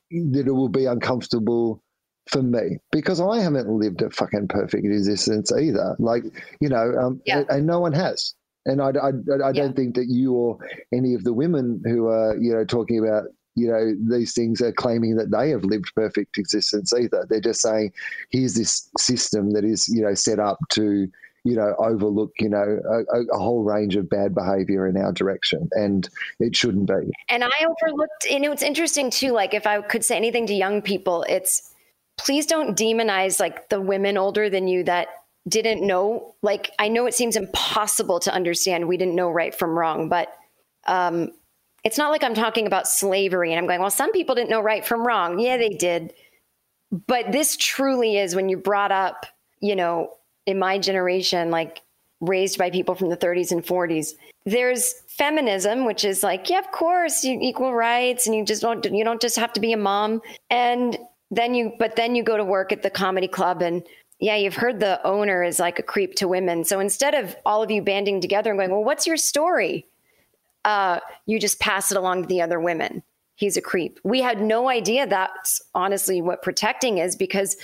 that it will be uncomfortable for me because i haven't lived a fucking perfect existence either like you know um, yeah. and, and no one has and I, I, I, don't think that you or any of the women who are, you know, talking about you know, these things are claiming that they have lived perfect existence either. They're just saying, here's this system that is, you know, set up to, you know, overlook, you know, a, a, whole range of bad behavior in our direction. And it shouldn't be. And I overlooked, and it's interesting too, like if I could say anything to young people, it's please don't demonize like the women older than you that didn't know. Like, I know it seems impossible to understand we didn't know right from wrong, but um, it's not like I'm talking about slavery and I'm going, well, some people didn't know right from wrong. Yeah, they did. But this truly is when you brought up, you know, in my generation, like raised by people from the 30s and 40s, there's feminism, which is like, yeah, of course, you equal rights and you just don't, you don't just have to be a mom. And then you, but then you go to work at the comedy club and yeah, you've heard the owner is like a creep to women. So instead of all of you banding together and going, well, what's your story? uh, you just pass it along to the other women. He's a creep. We had no idea that's honestly what protecting is because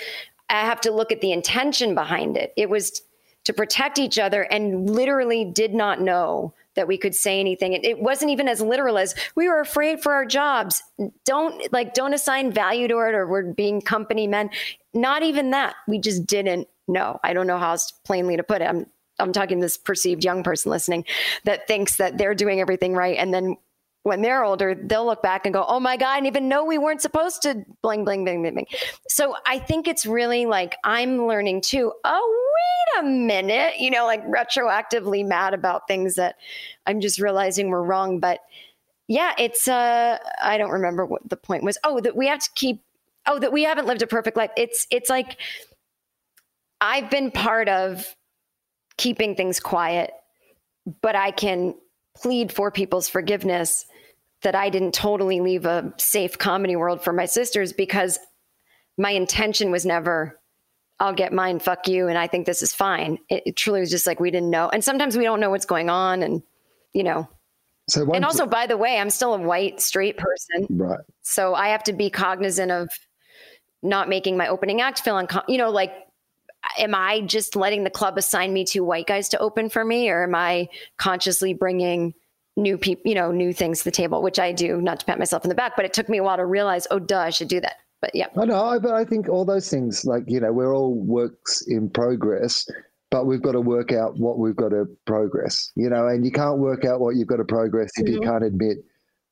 I have to look at the intention behind it. It was to protect each other and literally did not know that we could say anything. It, it, wasn't even as literal as we were afraid for our jobs. Don't like don't assign value to it or we're being company men. Not even that. We just didn't know. I don't know how else plainly to put it. I'm I'm talking this perceived young person listening that thinks that they're doing everything right. And then when they're older, they'll look back and go, oh my God, I didn't even know we weren't supposed to bling, bling, bling, bling, bling. So I think it's really like I'm learning too, oh, wait a minute, you know, like retroactively mad about things that I'm just realizing were wrong. But yeah, it's, uh, I don't remember what the point was. Oh, that we have to keep, oh, that we haven't lived a perfect life. It's, it's like, I've been part of keeping things quiet, but I can plead for people's forgiveness that I didn't totally leave a safe comedy world for my sisters because my intention was never I'll get mine, fuck you, and I think this is fine. It, it, truly was just like we didn't know. And sometimes we don't know what's going on and you know. So and also, by the way, I'm still a white straight person. Right. So I have to be cognizant of not making my opening act feel uncomfortable. You know, like am I just letting the club assign me two white guys to open for me, or am I consciously bringing new people, you know, new things to the table, which I do, not to pat myself in the back, but it took me a while to realize, oh, duh, I should do that. But yeah. I know, but I think all those things, like, you know, we're all works in progress, but we've got to work out what we've got to progress, you know, and you can't work out what you've got to progress if mm-hmm. you can't admit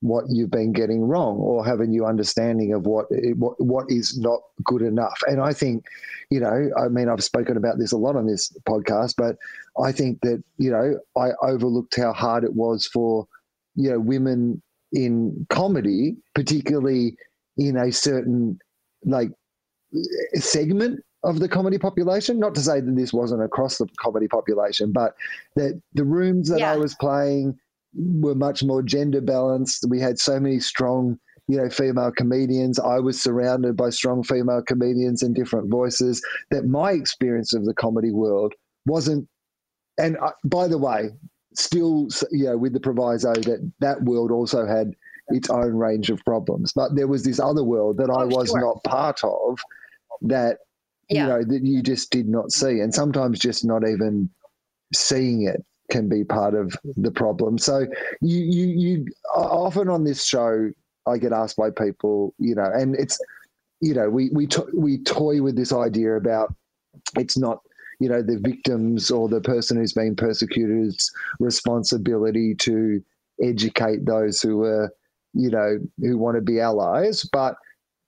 what you've been getting wrong or have a new understanding of what what what is not good enough. And I think, you know, I mean, I've spoken about this a lot on this podcast, but I think that you know I overlooked how hard it was for you know women in comedy, particularly in a certain like segment of the comedy population. Not to say that this wasn't across the comedy population, but that the rooms that yeah. I was playing were much more gender balanced. We had so many strong, you know, female comedians. I was surrounded by strong female comedians and different voices. That my experience of the comedy world wasn't. And uh, by the way, still, you know, with the proviso that that world also had its own range of problems, but there was this other world that I oh, was sure. not part of. That yeah. you know that you just did not see, and sometimes just not even seeing it can be part of the problem. So you you you often on this show, I get asked by people, you know, and it's you know we we to, we toy with this idea about it's not you know the victims or the person who's being persecuted's responsibility to educate those who are you know who want to be allies but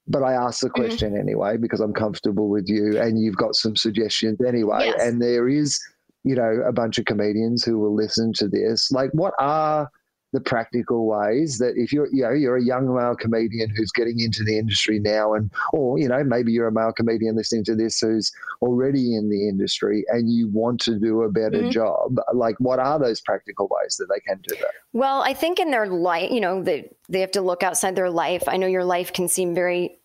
but I ask the mm-hmm. question mm-hmm. anyway because I'm comfortable with you and you've got some suggestions anyway. Yes. And there is you know, a bunch of comedians who will listen to this. Like, what are the practical ways that if you're you know you're a young male comedian who's getting into the industry now and or you know maybe you're a male comedian listening to this who's already in the industry and you want to do a better mm-hmm. job like what are those practical ways that they can do that well i think in their life you know they they have to look outside their life i know your life can seem very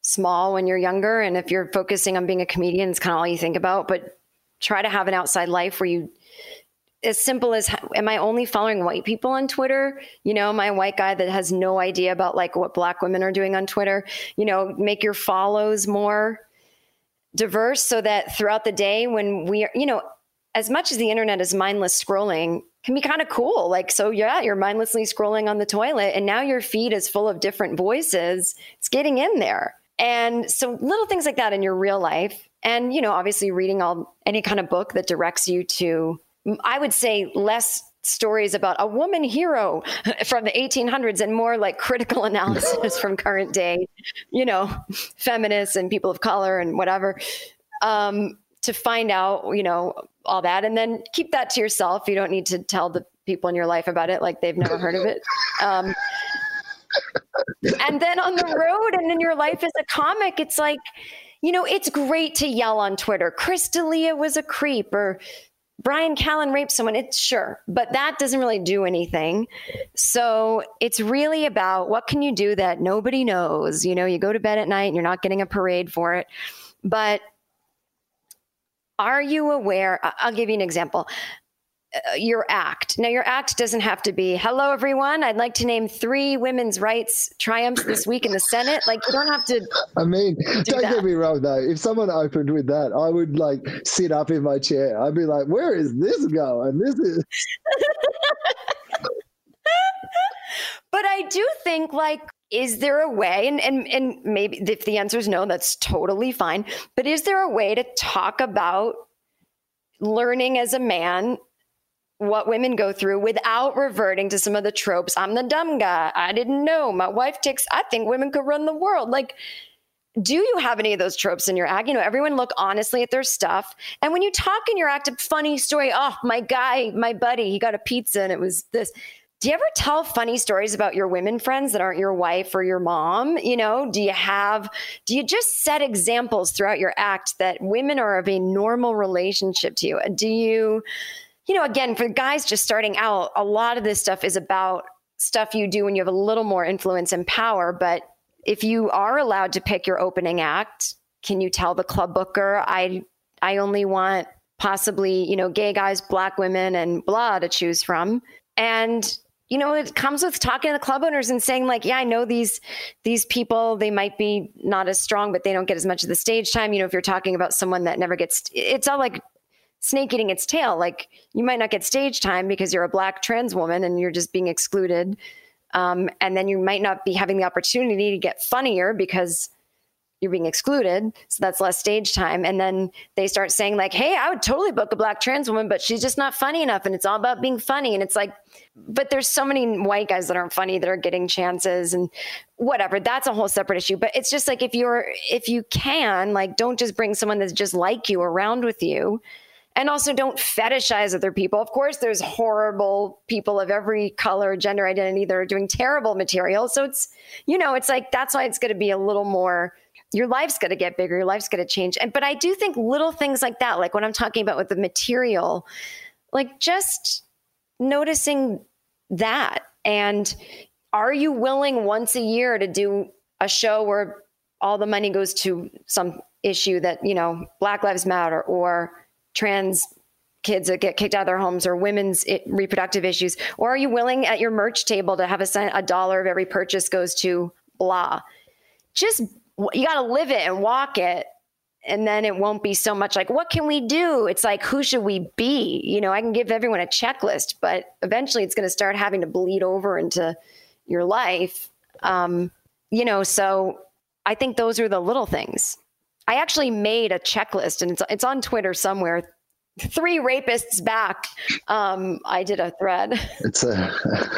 small when you're younger and if you're focusing on being a comedian it's kind of all you think about but try to have an outside life where you as simple as am I only following white people on Twitter? You know, my white guy that has no idea about like what black women are doing on Twitter. You know, make your follows more diverse so that throughout the day when we are, you know, as much as the internet is mindless scrolling can be kind of cool. Like, so yeah, you're mindlessly scrolling on the toilet and now your feed is full of different voices. It's getting in there. And so little things like that in your real life. And, you know, obviously reading all any kind of book that directs you to I would say less stories about a woman hero from the 1800s and more like critical analysis from current day, you know, feminists and people of color and whatever, um, to find out, you know, all that. And then keep that to yourself. You don't need to tell the people in your life about it like they've never heard of it. Um, and then on the road and in your life as a comic, it's like, you know, it's great to yell on Twitter. Chris D'Elia was a creep, or Brian Callen raped someone, it's sure, but that doesn't really do anything. So it's really about what can you do that nobody knows? You know, you go to bed at night and you're not getting a parade for it. But are you aware? I'll give you an example. Uh, your act. Now, your act doesn't have to be, hello, everyone. I'd like to name three women's rights triumphs this week in the Senate. Like, you don't have to. I mean, do not get me wrong, though. If someone opened with that, I would like sit up in my chair. I'd be like, where is this going? This is. but I do think, like, is there a way and, and and maybe if the answer is no that's totally fine but is there a way to talk about learning as a man what women go through without reverting to some of the tropes. I'm the dumb guy. I didn't know. My wife takes, I think women could run the world. Like, do you have any of those tropes in your act? You know, everyone look honestly at their stuff. And when you talk in your act, a funny story, oh, my guy, my buddy, he got a pizza and it was this. Do you ever tell funny stories about your women friends that aren't your wife or your mom? You know, do you have, do you just set examples throughout your act that women are of a normal relationship to you? Do you, you know, again, for guys just starting out, a lot of this stuff is about stuff you do when you have a little more influence and power. But if you are allowed to pick your opening act, can you tell the club booker, I, I only want possibly, you know, gay guys, black women, and blah to choose from? And you know it comes with talking to the club owners and saying like yeah i know these these people they might be not as strong but they don't get as much of the stage time you know if you're talking about someone that never gets it's all like snake eating its tail. Like you might not get stage time because you're a black trans woman and you're just being excluded. Um, and then you might not be having the opportunity to get funnier because you're being excluded. So that's less stage time. And then they start saying, like, hey, I would totally book a black trans woman, but she's just not funny enough. And it's all about being funny. And it's like, but there's so many white guys that aren't funny that are getting chances and whatever. That's a whole separate issue. But it's just like if you're if you can, like, don't just bring someone that's just like you around with you and also don't fetishize other people. Of course, there's horrible people of every color, gender identity that are doing terrible material. So it's, you know, it's like that's why it's going to be a little more. Your life's going to get bigger. Your life's going to change. And but I do think little things like that, like what I'm talking about with the material, like just noticing that. And are you willing once a year to do a show where all the money goes to some issue that you know Black Lives Matter or trans kids that get kicked out of their homes or women's reproductive issues? Or are you willing at your merch table to have a, cent, a dollar of every purchase goes to blah? Just, you got to live it and walk it. And then it won't be so much like, what can we do? It's like, who should we be? You know, I can give everyone a checklist, but eventually it's going to start having to bleed over into your life. Um, you know, so I think those are the little things. I actually made a checklist and it's, it's on Twitter somewhere. Three rapists back. Um, I did a thread. It's a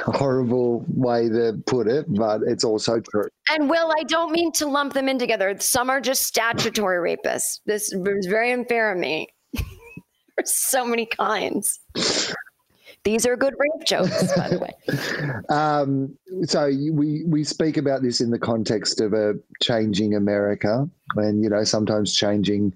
horrible way to put it, but it's also true. And Wil, I don't mean to lump them in together. Some are just statutory rapists. This is very unfair of me. There's so many kinds. These are good rape jokes, by the way. Um, so we we speak about this in the context of a changing America, and you know sometimes changing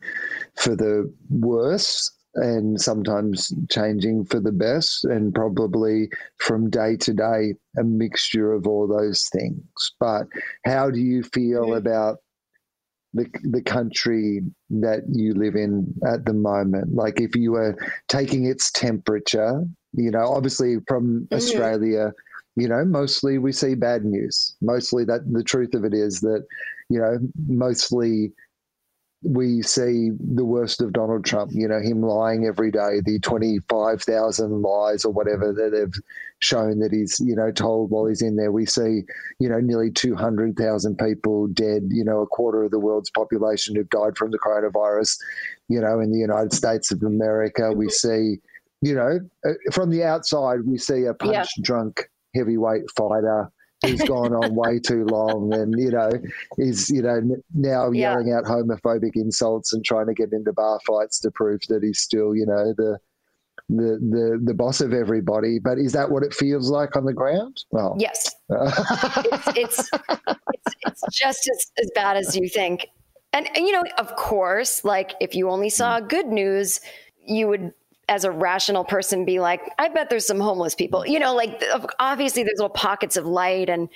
for the worse, and sometimes changing for the best, and probably from day to day a mixture of all those things. But how do you feel mm-hmm. about the the country that you live in at the moment? Like if you were taking its temperature, you know, obviously from mm-hmm. Australia, you know, mostly we see bad news. Mostly that the truth of it is that, you know, mostly we see the worst of Donald Trump, you know, him lying every day, the 25,000 lies or whatever that they've shown that he's, you know, told while he's in there. We see, you know, nearly 200,000 people dead, you know, a quarter of the world's population who've died from the coronavirus, you know, in the United States of America. We see, you know, uh, from the outside, we see a punch yeah. drunk heavyweight fighter who's gone on way too long and you know is you know now yeah. yelling out homophobic insults and trying to get into bar fights to prove that he's still you know the the the the boss of everybody. But is that what it feels like on the ground? Well yes. It's, it's, it's, it's just as, as bad as you think. And, and you know of course like if you only saw good news you would as a rational person be like, I bet there's some homeless people. You know, like obviously there's little pockets of light and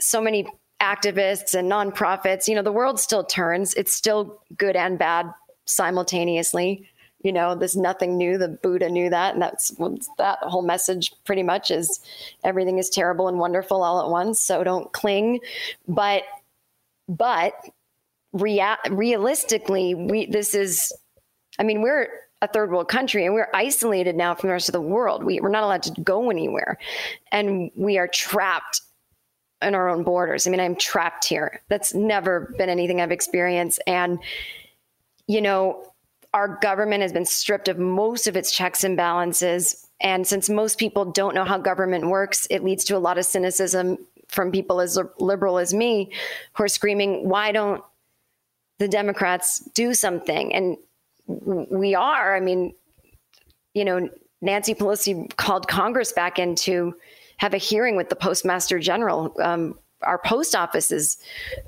so many activists and nonprofits. You know, the world still turns. It's still good and bad simultaneously. You know, there's nothing new. The Buddha knew that, and that's that whole message. Pretty much is everything is terrible and wonderful all at once. So don't cling, but but rea- realistically, we this is. I mean, we're a third world country and we're isolated now from the rest of the world. We, we're not allowed to go anywhere and we are trapped in our own borders. I mean, I'm trapped here. That's never been anything I've experienced. And, you know, our government has been stripped of most of its checks and balances. And since most people don't know how government works, it leads to a lot of cynicism from people as liberal as me who are screaming, why don't the Democrats do something? And we are. I mean, you know, Nancy Pelosi called Congress back in to have a hearing with the Postmaster General. Um, our post office is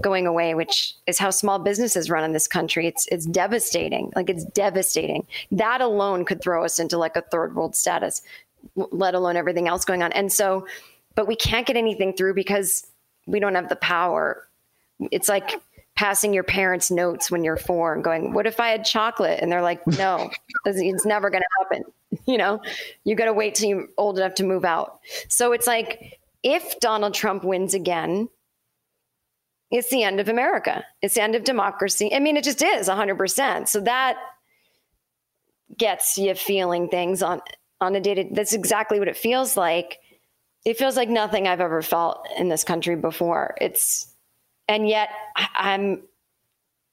going away, which is how small businesses run in this country. It's it's devastating. Like it's devastating. That alone could throw us into like a third world status, let alone everything else going on. And so, but we can't get anything through because we don't have the power. It's like passing your parents notes when you're four and going, What if I had chocolate? And they're like, No, it's never going to happen. You know, you got to wait till you're old enough to move out. So it's like, if Donald Trump wins again, it's the end of America. It's the end of democracy. I mean, it just is 100%. So that gets you feeling things on on a day to that's exactly what it feels like. It feels like nothing I've ever felt in this country before. It's and yet I'm.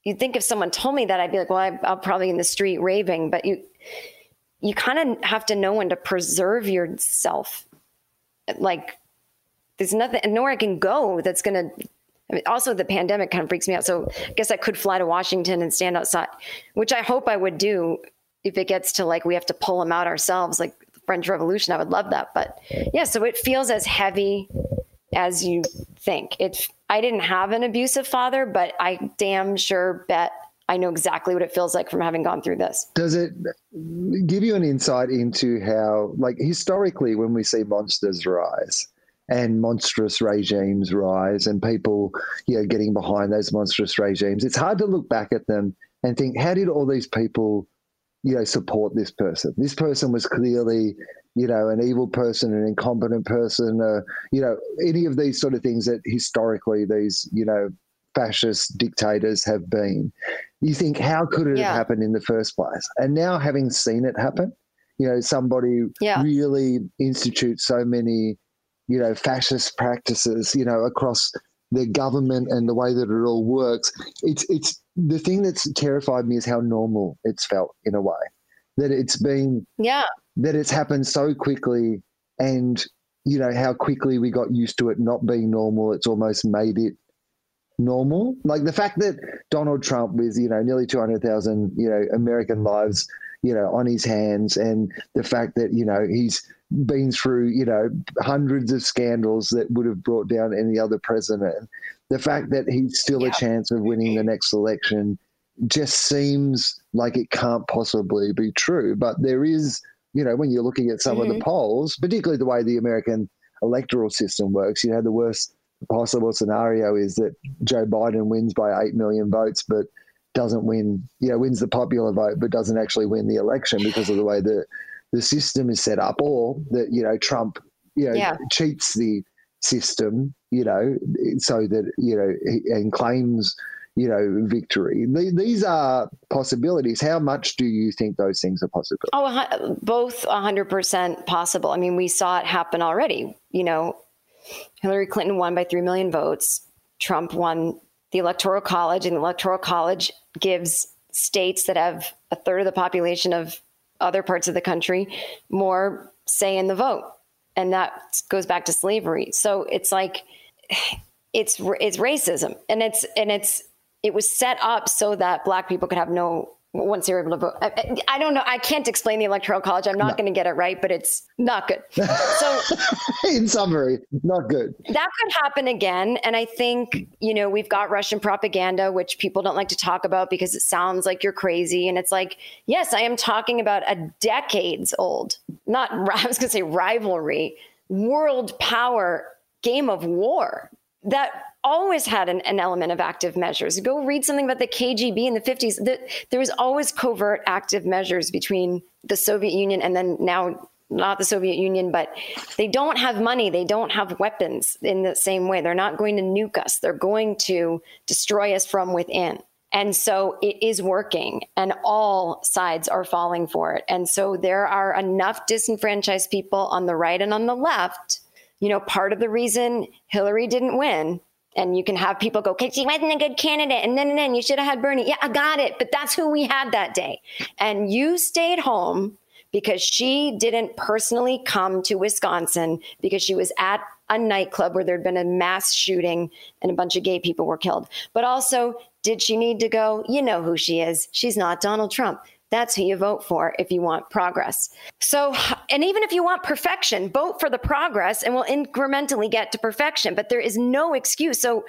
You'd think if someone told me that, I'd be like, well, I, I'm probably in the street raving. But you, you kind of have to know when to preserve yourself. Like, there's nothing, nowhere I can go that's going to I mean, also, the pandemic kind of freaks me out. So I guess I could fly to Washington and stand outside, which I hope I would do if it gets to like we have to pull them out ourselves, like French Revolution. I would love that. But yeah, so it feels as heavy as you think. It I didn't have an abusive father, but I damn sure bet I know exactly what it feels like from having gone through this. Does it give you an insight into how, like, historically, when we see monsters rise and monstrous regimes rise and people, you know, getting behind those monstrous regimes, it's hard to look back at them and think, how did all these people, you know, support this person? This person was clearly you know, an evil person, an incompetent person, uh, you know, any of these sort of things that historically these, you know, fascist dictators have been. You think, how could it yeah. have happened in the first place? And now, having seen it happen, you know, somebody yeah. really institutes so many, you know, fascist practices, you know, across the government and the way that it all works. It's it's the thing that's terrified me is how normal it's felt in a way that it's been yeah that it's happened so quickly and you know how quickly we got used to it not being normal it's almost made it normal like the fact that donald trump with you know nearly 200000 you know american lives you know on his hands and the fact that you know he's been through, you know, hundreds of scandals that would have brought down any other president. The fact that he's still yeah. a chance of winning the next election just seems like it can't possibly be true. But there is, you know, when you're looking at some mm-hmm. of the mm-hmm. polls, particularly the way the American electoral system works, you know, the worst possible scenario is that Joe Biden wins by 8 million votes, but doesn't win, you know, wins the popular vote, but doesn't actually win the election because of the way the, the system is set up, or that, you know, Trump, you know, yeah. cheats the system, you know, so that, you know, and claims you know, victory. These are possibilities. How much do you think those things are possible? Oh, both 100% possible. I mean, we saw it happen already. You know, Hillary Clinton won by 3 million votes. Trump won the Electoral College, and the Electoral College gives states that have a third of the population of other parts of the country more say in the vote. And that goes back to slavery. So it's like, it's it's racism and it's and it's it was set up so that black people could have no once they were able to vote. I, I, don't know. I can't explain the electoral college. I'm not no. going to get it right, but it's not good. So, in summary, not good. That could happen again. And I think, you know, we've got Russian propaganda, which people don't like to talk about because it sounds like you're crazy. And it's like, yes, I am talking about a decades old, not, I was going to say rivalry, world power game of war that always had an, an, element of active measures. Go read something about the KGB in the 50s. The, there was always covert active measures between the Soviet Union and then now not the Soviet Union, but they don't have money. They don't have weapons in the same way. They're not going to nuke us. They're going to destroy us from within. And so it is working, and all sides are falling for it. And so there are enough disenfranchised people on the right and on the left. You know, part of the reason Hillary didn't win and you can have people go, because she wasn't a good candidate. And then, and then you should have had Bernie. Yeah, I got it. But that's who we had that day. And you stayed home because she didn't personally come to Wisconsin because she was at a nightclub where there'd been a mass shooting and a bunch of gay people were killed. But also, did she need to go? You know who she is. She's not Donald Trump. That's who you vote for if you want progress. So, and even if you want perfection, vote for the progress and we'll incrementally get to perfection. But there is no excuse. So,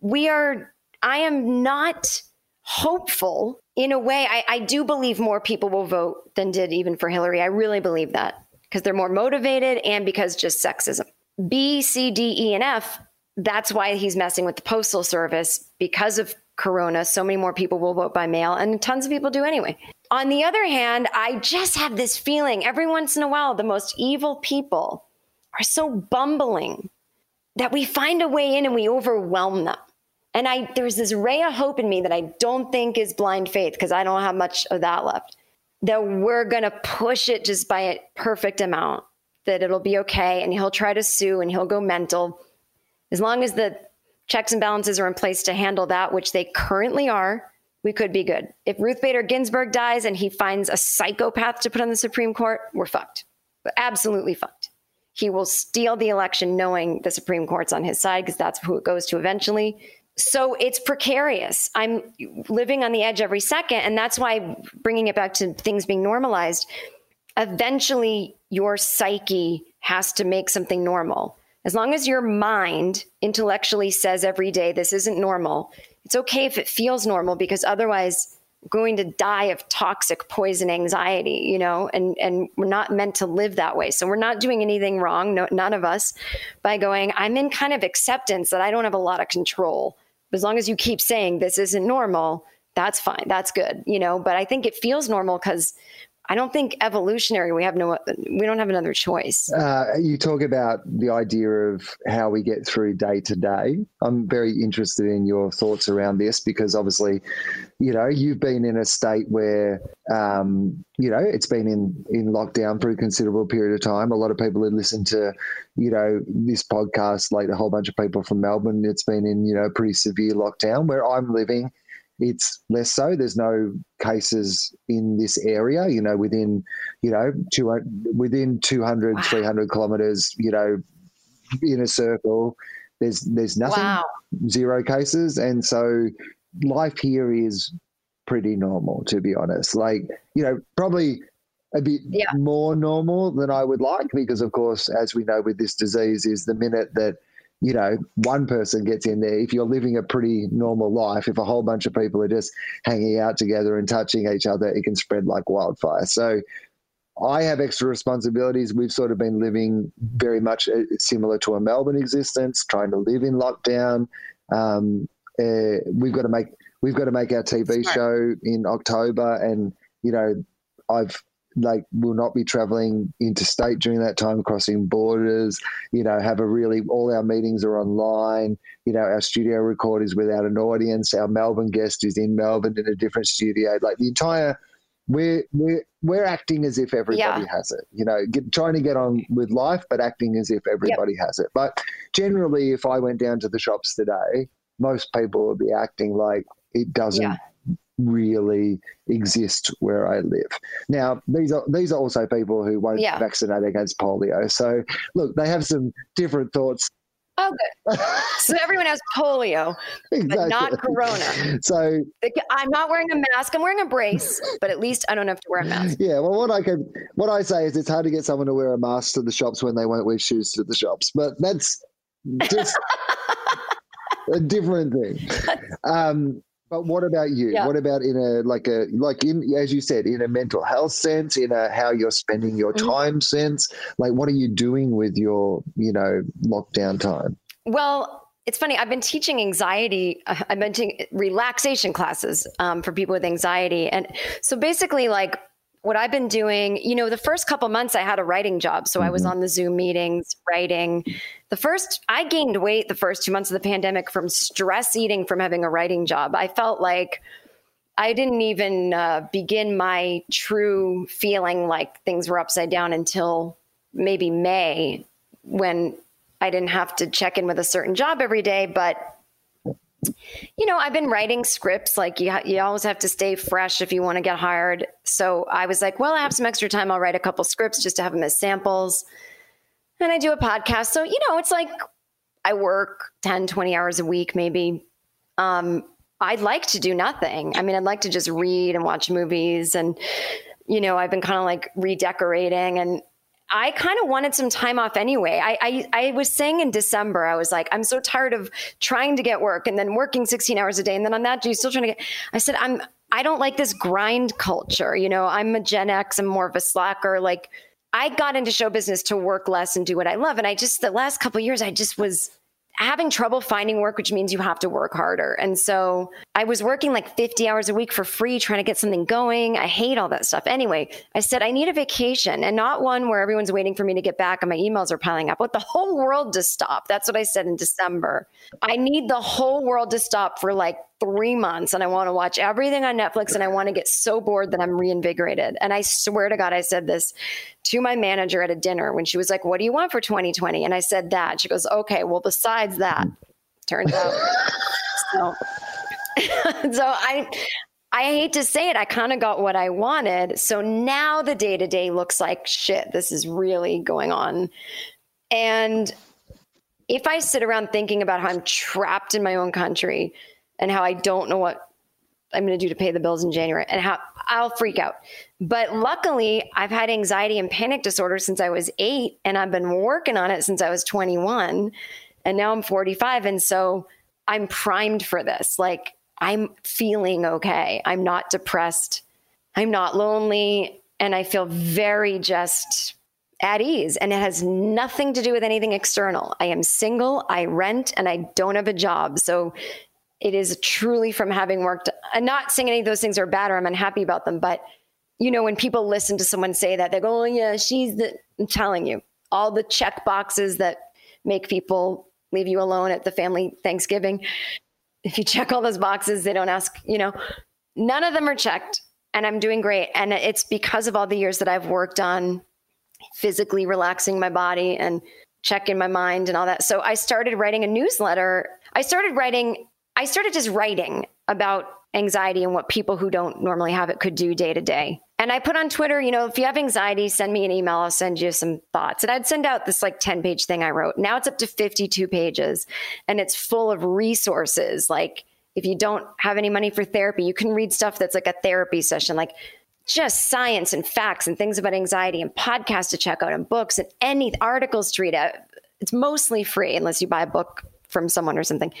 we are, I am not hopeful in a way. I, I do believe more people will vote than did even for Hillary. I really believe that because they're more motivated and because just sexism. B, C, D, E, and F, that's why he's messing with the postal service because of corona so many more people will vote by mail and tons of people do anyway on the other hand, I just have this feeling every once in a while, the most evil people are so bumbling that we find a way in and we overwhelm them. And I there's this ray of hope in me that I don't think is blind faith because I don't have much of that left. That we're gonna push it just by a perfect amount, that it'll be okay, and he'll try to sue and he'll go mental. As long as the checks and balances are in place to handle that, which they currently are, we could be good. If Ruth Bader Ginsburg dies and he finds a psychopath to put on the Supreme Court, we're fucked. Absolutely fucked. He will steal the election knowing the Supreme Court's on his side because that's who it goes to eventually. So it's precarious. I'm living on the edge every second. And that's why bringing it back to things being normalized, eventually your psyche has to make something normal. As long as your mind intellectually says every day, this isn't normal, it's okay if it feels normal because otherwise going to die of toxic poison anxiety you know and and we're not meant to live that way. So we're not doing anything wrong no, none of us by going i'm in kind of acceptance that i don't have a lot of control. As long as you keep saying this isn't normal that's fine that's good you know but i think it feels normal because I don't think evolutionary. We have no. We don't have another choice. Uh, you talk about the idea of how we get through day to day. I'm very interested in your thoughts around this because obviously, you know, you've been in a state where, um, you know, it's been in in lockdown for a considerable period of time. A lot of people have listened to, you know, this podcast, like a whole bunch of people from Melbourne. It's been in, you know, pretty severe lockdown where I'm living it's less so. There's no cases in this area, you know, within, you know, 200, within 200, wow. 300 kilometers, you know, in a circle, there's, there's nothing, wow. zero cases. And so life here is pretty normal, to be honest. Like, you know, probably a bit yeah. more normal than I would like because, of course, as we know with this disease, is the minute that you know one person gets in there, if you're living a pretty normal life, if a whole bunch of people are just hanging out together and touching each other, it can spread like wildfire. So. I have extra responsibilities. We've sort of been living very much uh, similar to a Melbourne existence, trying to live in lockdown. Um, uh, we've got to make we've got to make our TV show in October, and you know, I've like will not be traveling interstate during that time, crossing borders. You know, have a really all our meetings are online. You know, our studio record is without an audience. Our Melbourne guest is in Melbourne in a different studio. Like the entire, we're we're we're acting as if everybody yeah. has it. You know, get, trying to get on with life, but acting as if everybody yep. has it. But generally, if I went down to the shops today, most people would be acting like it doesn't yeah really exist where I live. Now, these are these are also people who won't yeah. vaccinate against polio. So, look, they have some different thoughts. Oh, good. so everyone has polio, exactly. but not corona. So I'm not wearing a mask. I'm wearing a brace, but at least I don't have to wear a mask. Yeah. Well, what I can, what I say is, it's hard to get someone to wear a mask to the shops when they won't wear shoes to the shops. But that's just a different thing. Um, but what about you? Yeah. What about in a like a like in as you said in a mental health sense, in a how you're spending your mm-hmm. time sense? Like what are you doing with your you know lockdown time? Well, it's funny. I've been teaching anxiety. I've been teaching relaxation classes um, for people with anxiety, and so basically, like what I've been doing, you know, the first couple months I had a writing job. So mm-hmm. I was mm-hmm. on the Zoom meetings writing. The first, I gained weight the first two months of the pandemic from stress eating from having a writing job. I felt like I didn't even uh, begin my true feeling like things were upside down until maybe May when I didn't have to check in with a certain job every day. But you know, I've been writing scripts. Like you, you always have to stay fresh if you want to get hired. So I was like, well, I have some extra time. I'll write a couple scripts just to have them as samples. And I do a podcast. So, you know, it's like I work 10, 20 hours a week, maybe. Um, I'd like to do nothing. I mean, I'd like to just read and watch movies. And, you know, I've been kind of like redecorating and I kind of wanted some time off anyway. I, I, I was saying in December, I was like, I'm so tired of trying to get work and then working 16 hours a day, and then on that day still trying to get. I said, I'm I don't like this grind culture. You know, I'm a Gen X. I'm more of a slacker. Like I got into show business to work less and do what I love, and I just the last couple years, I just was having trouble finding work, which means you have to work harder. And so I was working like 50 hours a week for free, trying to get something going. I hate all that stuff. Anyway, I said, I need a vacation and not one where everyone's waiting for me to get back and my emails are piling up. What the whole world to stop. That's what I said in December. I need the whole world to stop for like three months and I want to watch everything on Netflix and I want to get so bored that I'm reinvigorated. And I swear to God, I said this to my manager at a dinner when she was like, What do you want for 2020? And I said that. She goes, Okay, well, besides that, turns out. so, so I. I hate to say it, I kind of got what I wanted. So now the day to day looks like shit. This is really going on. And if I sit around thinking about how I'm trapped in my own country, and how I don't know what I'm going to do to pay the bills in January and how I'll freak out. But luckily, I've had anxiety and panic disorder since I was eight, and I've been working on it since I was 21. And now I'm 45. And so I'm primed for this. Like, I'm feeling okay. I'm not depressed. I'm not lonely. And I feel very just at ease. And it has nothing to do with anything external. I am single, I rent, and I don't have a job. So it is truly from having worked. I'm not saying any of those things are bad or I'm unhappy about them, but you know, when people listen to someone say that, they go, "Oh yeah, she's the." I'm telling you, all the check boxes that make people leave you alone at the family Thanksgiving. If you check all those boxes, they don't ask. You know, none of them are checked, and I'm doing great. And it's because of all the years that I've worked on physically relaxing my body and checking my mind and all that. So I started writing a newsletter. I started writing I started just writing about anxiety and what people who don't normally have it could do day to day. And I put on Twitter, you know, if you have anxiety, send me an email. I'll send you some thoughts. And I'd send out this like 10 page thing I wrote. Now it's up to 52 pages and it's full of resources. Like if you don't have any money for therapy, you can read stuff that's like a therapy session, like just science and facts and things about anxiety and podcasts to check out and books and any articles to read. Uh, it's mostly free unless you buy a book from someone or something.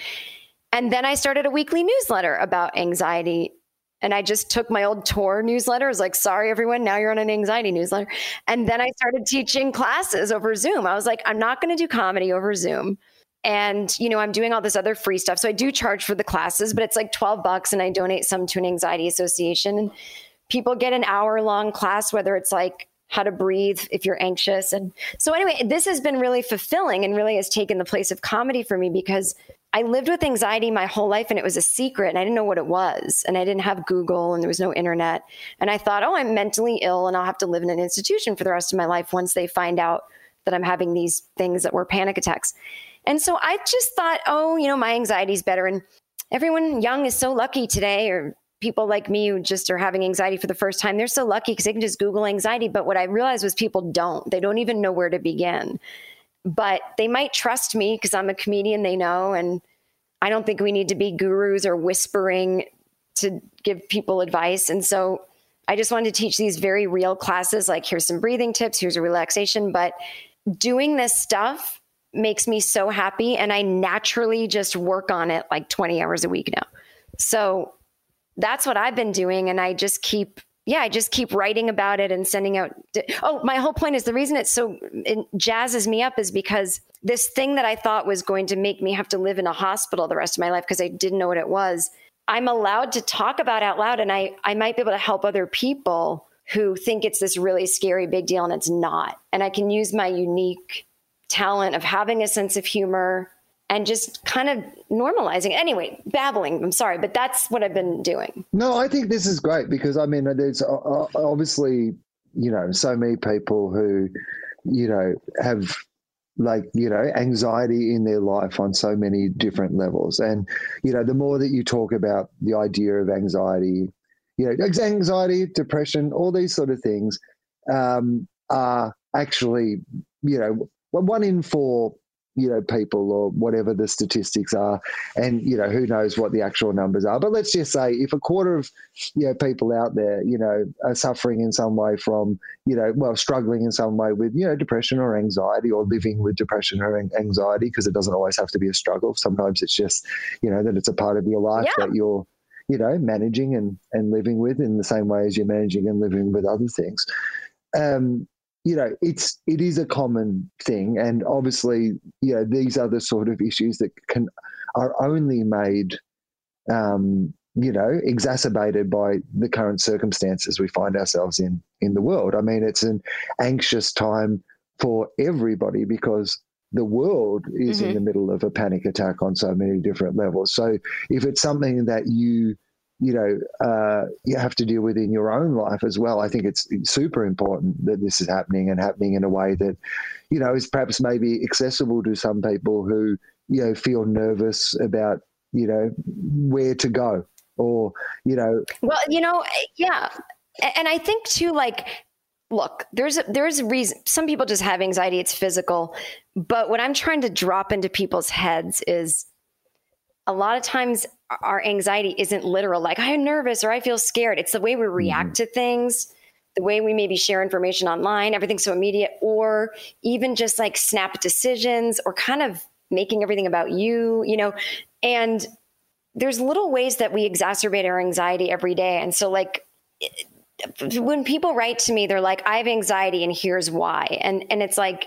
And then I started a weekly newsletter about anxiety. And I just took my old tour newsletter. I was like, sorry, everyone, now you're on an anxiety newsletter. And then I started teaching classes over Zoom. I was like, I'm not going to do comedy over Zoom. And, you know, I'm doing all this other free stuff. So I do charge for the classes, but it's like 12 bucks and I donate some to an anxiety association. And people get an hour long class, whether it's like how to breathe if you're anxious. And so, anyway, this has been really fulfilling and really has taken the place of comedy for me because I lived with anxiety my whole life and it was a secret and I didn't know what it was. And I didn't have Google and there was no internet. And I thought, oh, I'm mentally ill and I'll have to live in an institution for the rest of my life once they find out that I'm having these things that were panic attacks. And so I just thought, oh, you know, my anxiety is better. And everyone young is so lucky today, or people like me who just are having anxiety for the first time, they're so lucky because they can just Google anxiety. But what I realized was people don't, they don't even know where to begin. But they might trust me because I'm a comedian, they know. And I don't think we need to be gurus or whispering to give people advice. And so I just wanted to teach these very real classes like here's some breathing tips, here's a relaxation. But doing this stuff makes me so happy. And I naturally just work on it like 20 hours a week now. So that's what I've been doing. And I just keep, yeah, I just keep writing about it and sending out. Oh, my whole point is the reason it's so, it jazzes me up is because this thing that I thought was going to make me have to live in a hospital the rest of my life because I didn't know what it was. I'm allowed to talk about out loud and I, I might be able to help other people who think it's this really scary big deal and it's not. And I can use my unique talent of having a sense of humor and just kind of normalizing. Anyway, babbling. I'm sorry, but that's what I've been doing. No, I think this is great because I mean, there's obviously, you know, so many people who, you know, have like you know anxiety in their life on so many different levels and you know the more that you talk about the idea of anxiety you know anxiety depression all these sort of things um, are actually you know one in four you know people or whatever the statistics are. And you know who knows what the actual numbers are. But let's just say if a quarter of you know people out there you know are suffering in some way from you know well struggling in some way with you know depression or anxiety or living with depression or anxiety because it doesn't always have to be a struggle. Sometimes it's just you know that it's a part of your life yeah. that you're you know managing and and living with in the same way as you're managing and living with other things. Um you know it's it is a common thing. And obviously you know these are the sort of issues that can are only made um, you know exacerbated by the current circumstances we find ourselves in in the world. I mean it's an anxious time for everybody because the world is mm-hmm. in the middle of a panic attack on so many different levels. So if it's something that you you know uh, you have to deal with in your own life as well. I think it's super important that this is happening and happening in a way that you know is perhaps maybe accessible to some people who you know feel nervous about you know where to go or you know. Well, you know, yeah, and I think too, like look there's a, there's a reason some people just have anxiety it's physical but what i'm trying to drop into people's heads is a lot of times our anxiety isn't literal, like I'm nervous or I feel scared. It's the way we react mm-hmm. to things, the way we maybe share information online, everything's so immediate, or even just like snap decisions or kind of making everything about you, you know. And there's little ways that we exacerbate our anxiety every day. And so, like, when people write to me, they're like, I have anxiety and here's why. And, and it's like,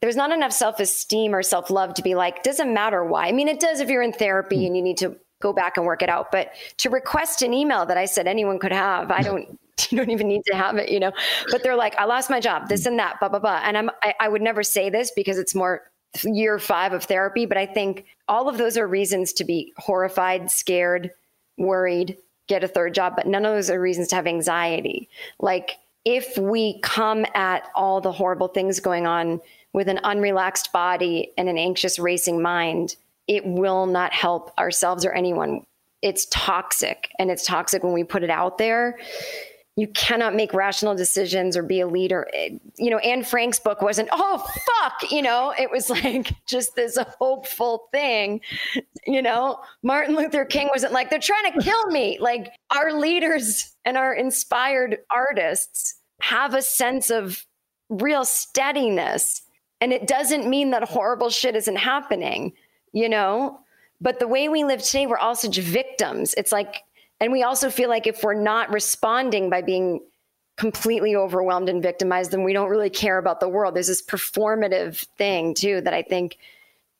there's not enough self esteem or self love to be like, doesn't matter why. I mean, it does if you're in therapy hmm. and you need to go back and work it out. But to request an email that I said anyone could have, I don't. You don't even need to have it, you know. But they're like, I lost my job, this hmm. and that, blah blah blah. And I'm, I, I would never say this because it's more year five of therapy. But I think all of those are reasons to be horrified, scared, worried, get a third job. But none of those are reasons to have anxiety. Like if we come at all the horrible things going on with an unrelaxed body and an anxious racing mind, it will not help ourselves or anyone. It's toxic and it's toxic when we put it out there. you cannot make rational decisions or be a leader. It, you know, Anne Frank's book wasn't, oh, fuck, you know, it was like just this hopeful thing. You know, Martin Luther King wasn't like, they're trying to kill me. Like our leaders and our inspired artists have a sense of real steadiness. And it doesn't mean that horrible shit isn't happening, you know? But the way we live today, we're all such victims. It's like and we also feel like if we're not responding by being completely overwhelmed and victimized, then we don't really care about the world. There's this performative thing too that I think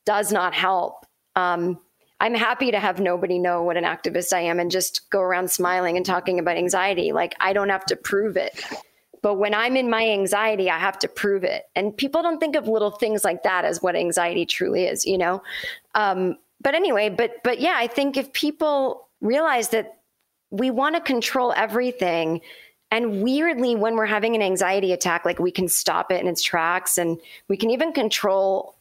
does not help. Um, I'm happy to have nobody know what an activist I am and just go around smiling and talking about anxiety. Like I don't have to prove it. But when I'm in my anxiety, I have to prove it. And people don't think of little things like that as what anxiety truly is, you know? Um, but anyway, but but yeah, I think if people realize that we want to control everything. And weirdly, when we're having an anxiety attack, like we can stop it in its tracks and we can even control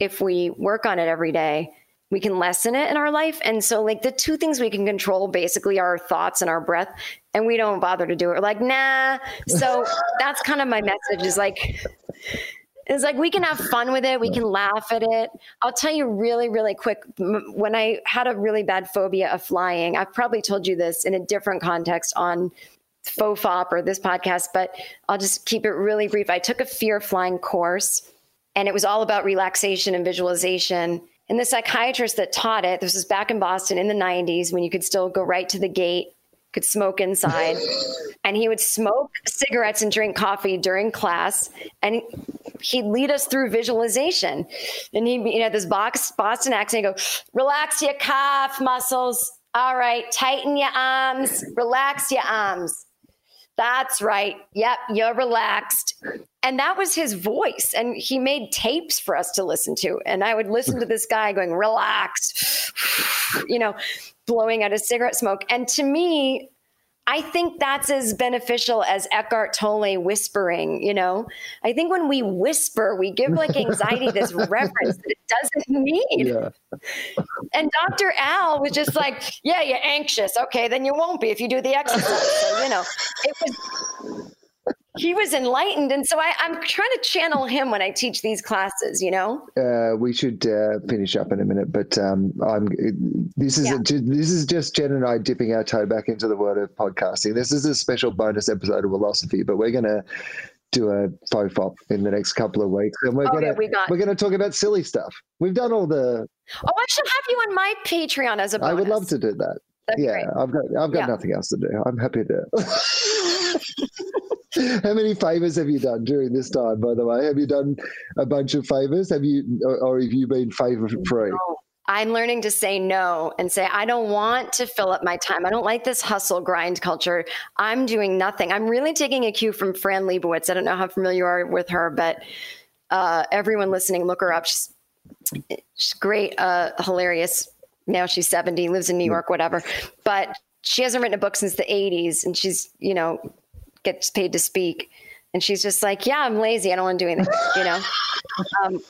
if we work on it every day, we can lessen it in our life. And so, like, the two things we can control basically are our thoughts and our breath, and we don't bother to do it. We're like, nah. So, that's kind of my message is like, it's like we can have fun with it. We can laugh at it. I'll tell you really, really quick. When I had a really bad phobia of flying, I've probably told you this in a different context on Fofop or this podcast, but I'll just keep it really brief. I took a fear flying course, and it was all about relaxation and visualization. And the psychiatrist that taught it, this was back in Boston in the 90s when you could still go right to the gate, could smoke inside. and he would smoke cigarettes and drink coffee during class. And he'd lead us through visualization. And he'd, you know, this box, Boston accent, he'd go, relax your calf muscles. All right, tighten your arms, relax your arms. That's right. Yep, you're relaxed. And that was his voice. And he made tapes for us to listen to. And I would listen to this guy going, relax, you know, blowing out a cigarette smoke. And to me, I think that's as beneficial as Eckhart Tolle whispering, you know? I think when we whisper, we give like anxiety this reverence that it doesn't need. Yeah. And Dr. Al was just like, yeah, you're anxious. Okay, then you won't be if you do the exercise. So, you know, it was he was enlightened. And so I, am trying to channel him when i teach these classes you know? Uh, we should uh, finish up in a minute but um, i'm this is yeah. a, this is just jen and i dipping our toe back into the world of podcasting. This is a special bonus episode of Wilosophy but we're going to do a Fofop in the next couple of weeks and we're oh, gonna yeah, we we're gonna talk about silly stuff. We've done all the oh i should have you on my patreon as a bonus. i would love to do that. That'd yeah i've got i've got yeah. nothing else to do. I'm happy to How many favors have you done during this time, by the way? Have you done a bunch of favors? Have you, or, or have you been favor free? No. I'm learning to say no and say, I don't want to fill up my time. I don't like this hustle grind culture. I'm doing nothing. I'm really taking a cue from Fran Lebowitz. I don't know how familiar you are with her, but uh, everyone listening, look her up. She's, she's great, uh, hilarious. Now she's 70, lives in New York, whatever. But she hasn't written a book since the 80s. And she's, you know, gets paid to speak. And she's just like, yeah, I'm lazy. I don't want to do anything, you know? Um,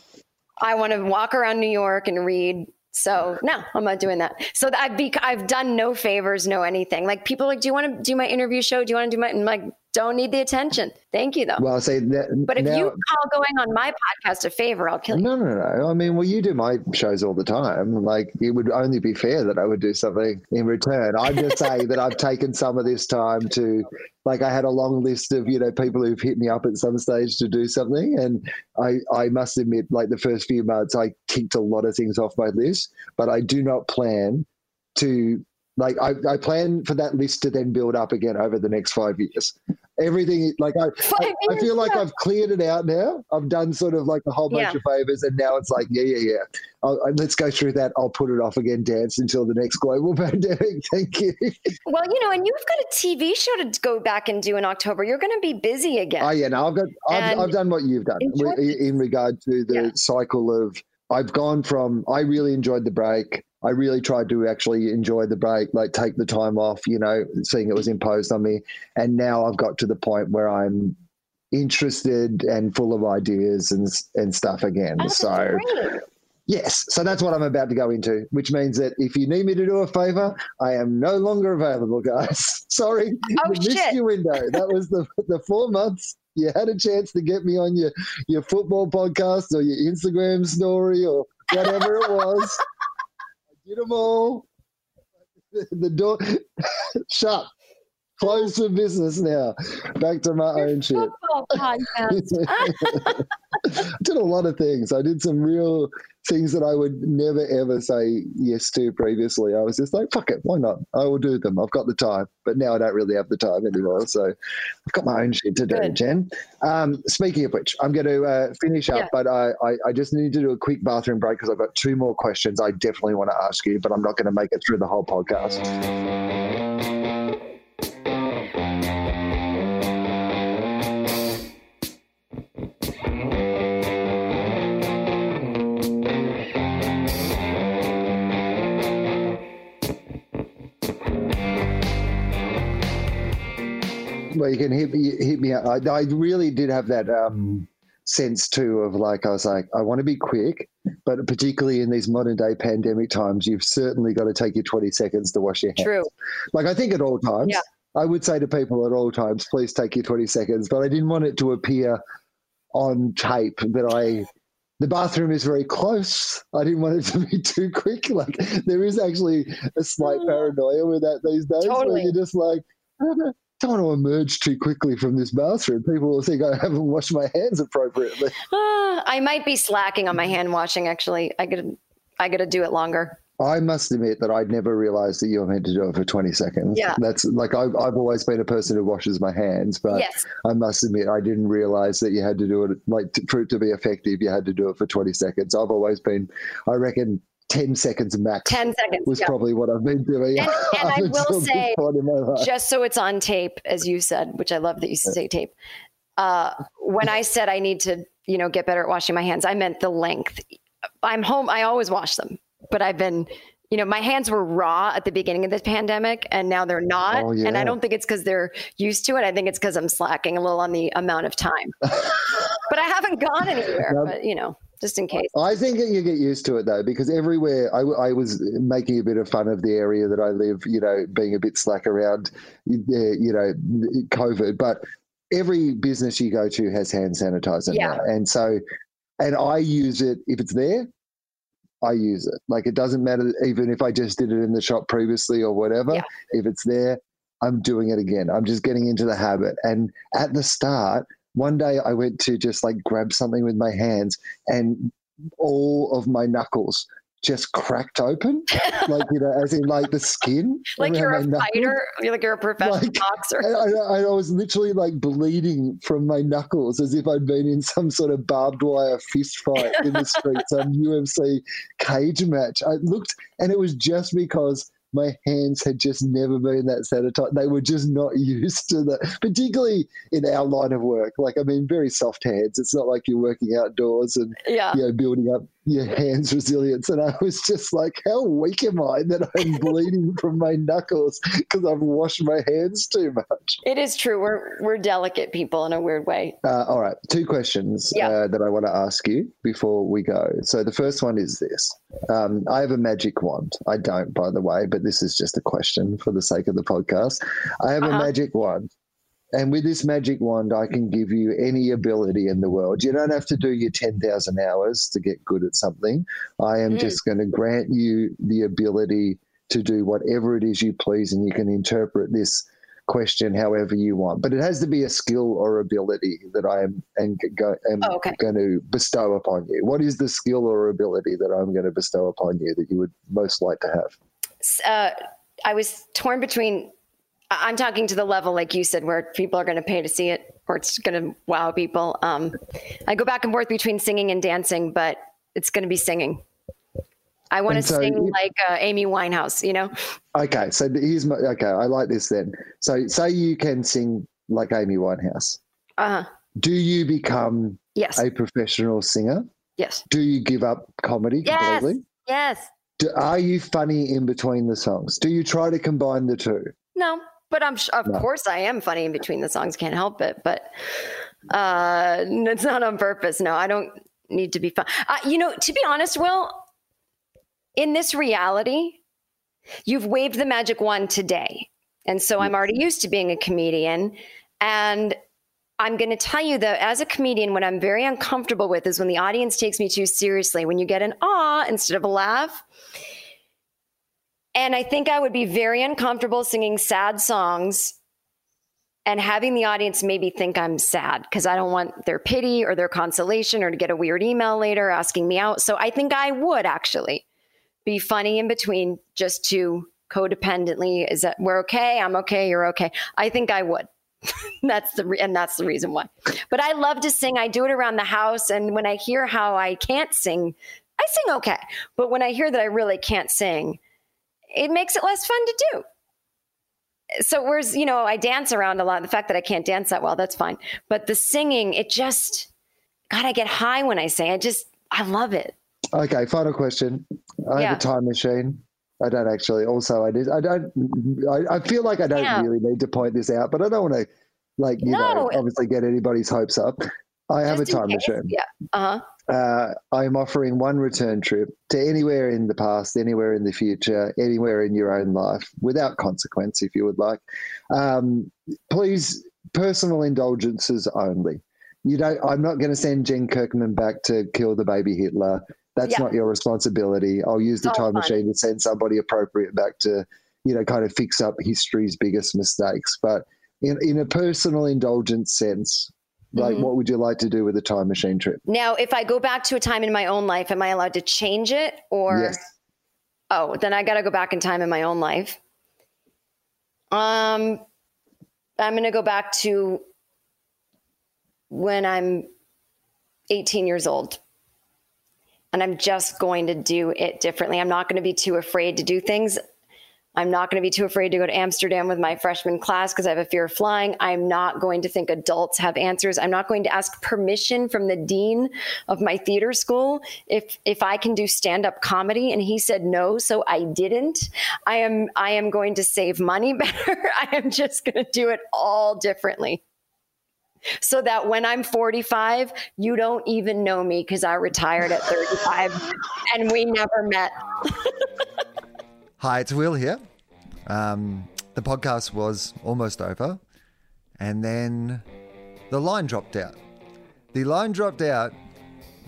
I want to walk around New York and read. So no, I'm not doing that. So I've be, I've done no favors, no anything. Like people like, do you want to do my interview show? Do you want to do my? I'm like, don't need the attention. Thank you, though. Well, I'll say that. But if now, you call going on my podcast a favor, I'll kill you. No, no, no. I mean, well, you do my shows all the time. Like, it would only be fair that I would do something in return. I'm just saying that I've taken some of this time to, like, I had a long list of, you know, people who've hit me up at some stage to do something. And I, I must admit, like, the first few months, I ticked a lot of things off my list, but I do not plan to like I, I plan for that list to then build up again over the next five years everything like I, I, I, feel like I've cleared it out now. I've done sort of like a whole bunch yeah. of favors, and now it's like, yeah, yeah, yeah. I'll, let's go through that. I'll put it off again, dance until the next global pandemic. Thank you. Well, you know, and you've got a TV show to go back and do in October. You're going to be busy again. Oh yeah, no, I've got, I've, I've done what you've done in regard to the yeah. cycle of. I've gone from I really enjoyed the break I really tried to actually enjoy the break, like take the time off, you know, seeing it was imposed on me. And now I've got to the point where I'm interested and full of ideas and and stuff again. Oh, so Yes, so that's what I'm about to go into, which means that if you need me to do a favor, I am no longer available, guys. Sorry, oh, you missed your window. That was the the four months you had a chance to get me on your your football podcast or your Instagram story or whatever it was. I did them all. The door shut. Closed for business now. Back to my own shit. I did a lot of things. I did some real things that I would never ever say yes to previously. I was just like, fuck it, why not? I will do them. I've got the time. But now I don't really have the time anymore. So I've got my own shit to do, Good. Jen. Um, speaking of which, I'm going to uh, finish up, yeah. but I, I, I, just need to do a quick bathroom break because I've got two more questions I definitely want to ask you, but I'm not going to make it through the whole podcast. Well, you can hit me, hit me. I, I really did have that um, sense too of like I was like, I want to be quick, but particularly in these modern day pandemic times, you've certainly got to take your twenty seconds to wash your hands. True. Like I think at all times. Yeah. I would say to people at all times, please take your 20 seconds, but I didn't want it to appear on tape that I the bathroom is very close. I didn't want it to be too quick. Like there is actually a slight mm. paranoia with that these days totally. where you're just like, don't want to emerge too quickly from this bathroom. People will think I haven't washed my hands appropriately. Uh, I might be slacking on my hand washing. Actually, I to, I got to do it longer. I must admit that I'd never realized that you were meant to do it for 20 seconds. Yeah. That's like, I've, I've always been a person who washes my hands, but yes. I must admit, I didn't realize that you had to do it, like, to, for it to be effective, you had to do it for 20 seconds. I've always been, I reckon, 10 seconds max 10 seconds was yeah. probably what I've been doing. And, and I will say, just so it's on tape, as you said, which I love that you say tape. Uh, when I said I need to, you know, get better at washing my hands, I meant the length. I'm home. I always wash them, but I've been, you know, my hands were raw at the beginning of the pandemic and now they're not. Oh, yeah. And I don't think it's because they're used to it. I think it's because I'm slacking a little on the amount of time. but I haven't gone anywhere, but you know just in case. I think you get used to it though, because everywhere I, I, was making a bit of fun of the area that I live, you know, being a bit slack around, you know, COVID. But every business you go to has hand sanitizer yeah. now, and so, and I use it if it's there. I use it. Like it doesn't matter even if I just did it in the shop previously or whatever. Yeah. If it's there, I'm doing it again. I'm just getting into the habit. And at the start, one day I went to just like grab something with my hands and all of my knuckles just cracked open, like you know, as in like the skin. like you're a fighter, you're like you're a professional like, boxer. I, I, I, was literally like bleeding from my knuckles as if I'd been in some sort of barbed wire fist fight in the street, some UFC cage match. I looked, and it was just because my hands had just never been that sanitized. They were just not used to that, particularly in our line of work. Like, I mean, very soft hands. It's not like you're working outdoors and yeah. you know building up your hands resilience. And I was just like, how weak am I that I'm bleeding from my knuckles because I've washed my hands too much? It is true. We're we're delicate people in a weird way. Uh, all right, two questions yeah. uh, that I want to ask you before we go. So the first one is this: um, I have a magic wand. I don't, by the way, but this is just a question for the sake of the podcast. I have uh-huh. a magic wand. And with this magic wand, I can give you any ability in the world. You don't have to do your 10,000 hours to get good at something. I am mm. just going to grant you the ability to do whatever it is you please, and you can interpret this question however you want. But it has to be a skill or ability that I am, am, go, am oh, okay. going to bestow upon you. What is the skill or ability that I'm going to bestow upon you that you would most like to have? Uh, I was torn between I'm talking to the level, like you said, where people are going to pay to see it or it's going to wow people. Um, I go back and forth between singing and dancing, but it's going to be singing. I want to so sing like uh, Amy Winehouse, you know? Okay. So here's my, okay. I like this then. So say you can sing like Amy Winehouse. Uh huh. Do you become yes. a professional singer? Yes. Do you give up comedy yes. completely? Yes. Do, are you funny in between the songs? Do you try to combine the two? No, but I'm of no. course I am funny in between the songs. Can't help it. But uh, it's not on purpose. No, I don't. need to be fun. Uh, you know, to be honest, Wil, in this reality, you've waved the magic wand today. And so I'm already used to being a comedian. And I'm going to tell you that as a comedian, what I'm very uncomfortable with is when the audience takes me too seriously, when you get an ah instead of a laugh. And I think I would be very uncomfortable singing sad songs and having the audience maybe think I'm sad because I don't want their pity or their consolation or to get a weird email later asking me out. So I think I would actually be funny in between just to codependently is that we're okay, I'm okay, you're okay. I think I would. that's the re- and that's the reason why. But I love to sing. I do it around the house and when I hear how I can't sing, I sing okay. But when I hear that I really can't sing, it makes it less fun to do. So whereas you know i dance around a lot the fact that i can't dance that well that's fine. But the singing it just god i get high when i sing. I just i love it. Okay final question. I yeah. have a time machine. I don't actually also i did i don't i, I feel like i don't yeah. really need to point this out but i don't want to like you no. know obviously get anybody's hopes up. I have just a time machine. yeah uh-huh uh, I'm offering one return trip to anywhere in the past, anywhere in the future, anywhere in your own life, without consequence, if you would like. Um, please, personal indulgences only. You don't. I'm not going to send Jen Kirkman back to kill the baby Hitler. That's yeah. not your responsibility. I'll use the time machine to send somebody appropriate back to, you know, kind of fix up history's biggest mistakes. But in, in a personal indulgence sense, like, mm-hmm. what would you like to do with a time machine trip? Now, if I go back to a time in my own life, am I allowed to change it or? Yes. Oh, then I got to go back in time in my own life. Um, I'm going to go back to when I'm 18 years old. And I'm just going to do it differently. I'm not going to be too afraid to do things. I'm not going to be too afraid to go to Amsterdam with my freshman class because I have a fear of flying. I'm not going to think adults have answers. I'm not going to ask permission from the dean of my theater school if if I can do stand-up comedy and he said no, so I didn't. I am I am going to save money better. I am just going to do it all differently. So that when I'm 45, you don't even know me because I retired at 35 and we never met. Hi, it's Wil here. Um, the podcast was almost over, and then the line dropped out. The line dropped out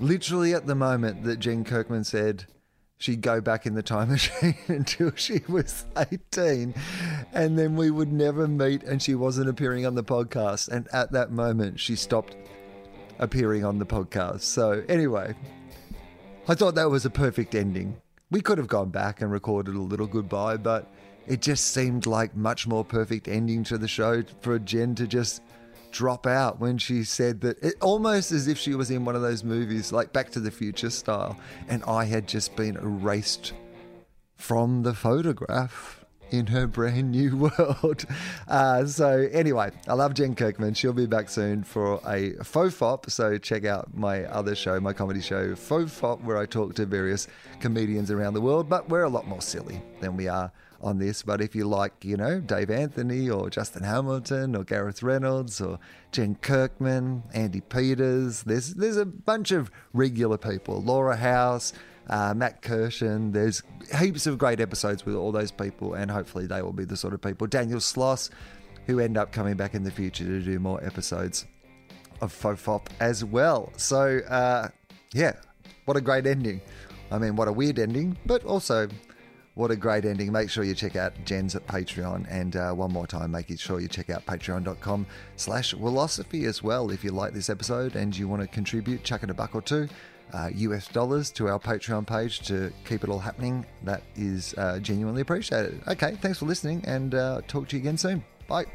literally at the moment that Jen Kirkman said she'd go back in the time machine until she was 18, and then we would never meet, and she wasn't appearing on the podcast. And at that moment, she stopped appearing on the podcast. So, anyway, I thought that was a perfect ending we could have gone back and recorded a little goodbye, but it just seemed like much more perfect ending to the show for Jen to just drop out when she said that it almost as if she was in one of those movies like Back to the Future style and I had just been erased from the photograph in her brand new world. Uh, so, anyway, I love Jen Kirkman. She'll be back soon for a Fofop. So, check out my other show, my comedy show, Fofop, where I talk to various comedians around the world. But we're a lot more silly than we are on this. But if you like, you know, Dave Anthony or Justin Hamilton or Gareth Reynolds or Jen Kirkman, Andy Peters, there's there's a bunch of regular people. Laura House uh, Matt Kirshen. There's heaps of great episodes with all those people, and hopefully they will be the sort of people. Daniel Sloss, who end up coming back in the future to do more episodes of Fofop as well. So, uh, yeah, what a great ending. I mean, what a weird ending, but also what a great ending. Make sure you check out Jen's at Patreon. And uh, one more time, make sure you check out patreon.com slash Wilosophy as well. If you like this episode and you want to contribute, chuck in a buck or two uh, US dollars to our Patreon page to keep it all happening. That is uh, genuinely appreciated. Okay, thanks for listening and uh, talk to you again soon. Bye.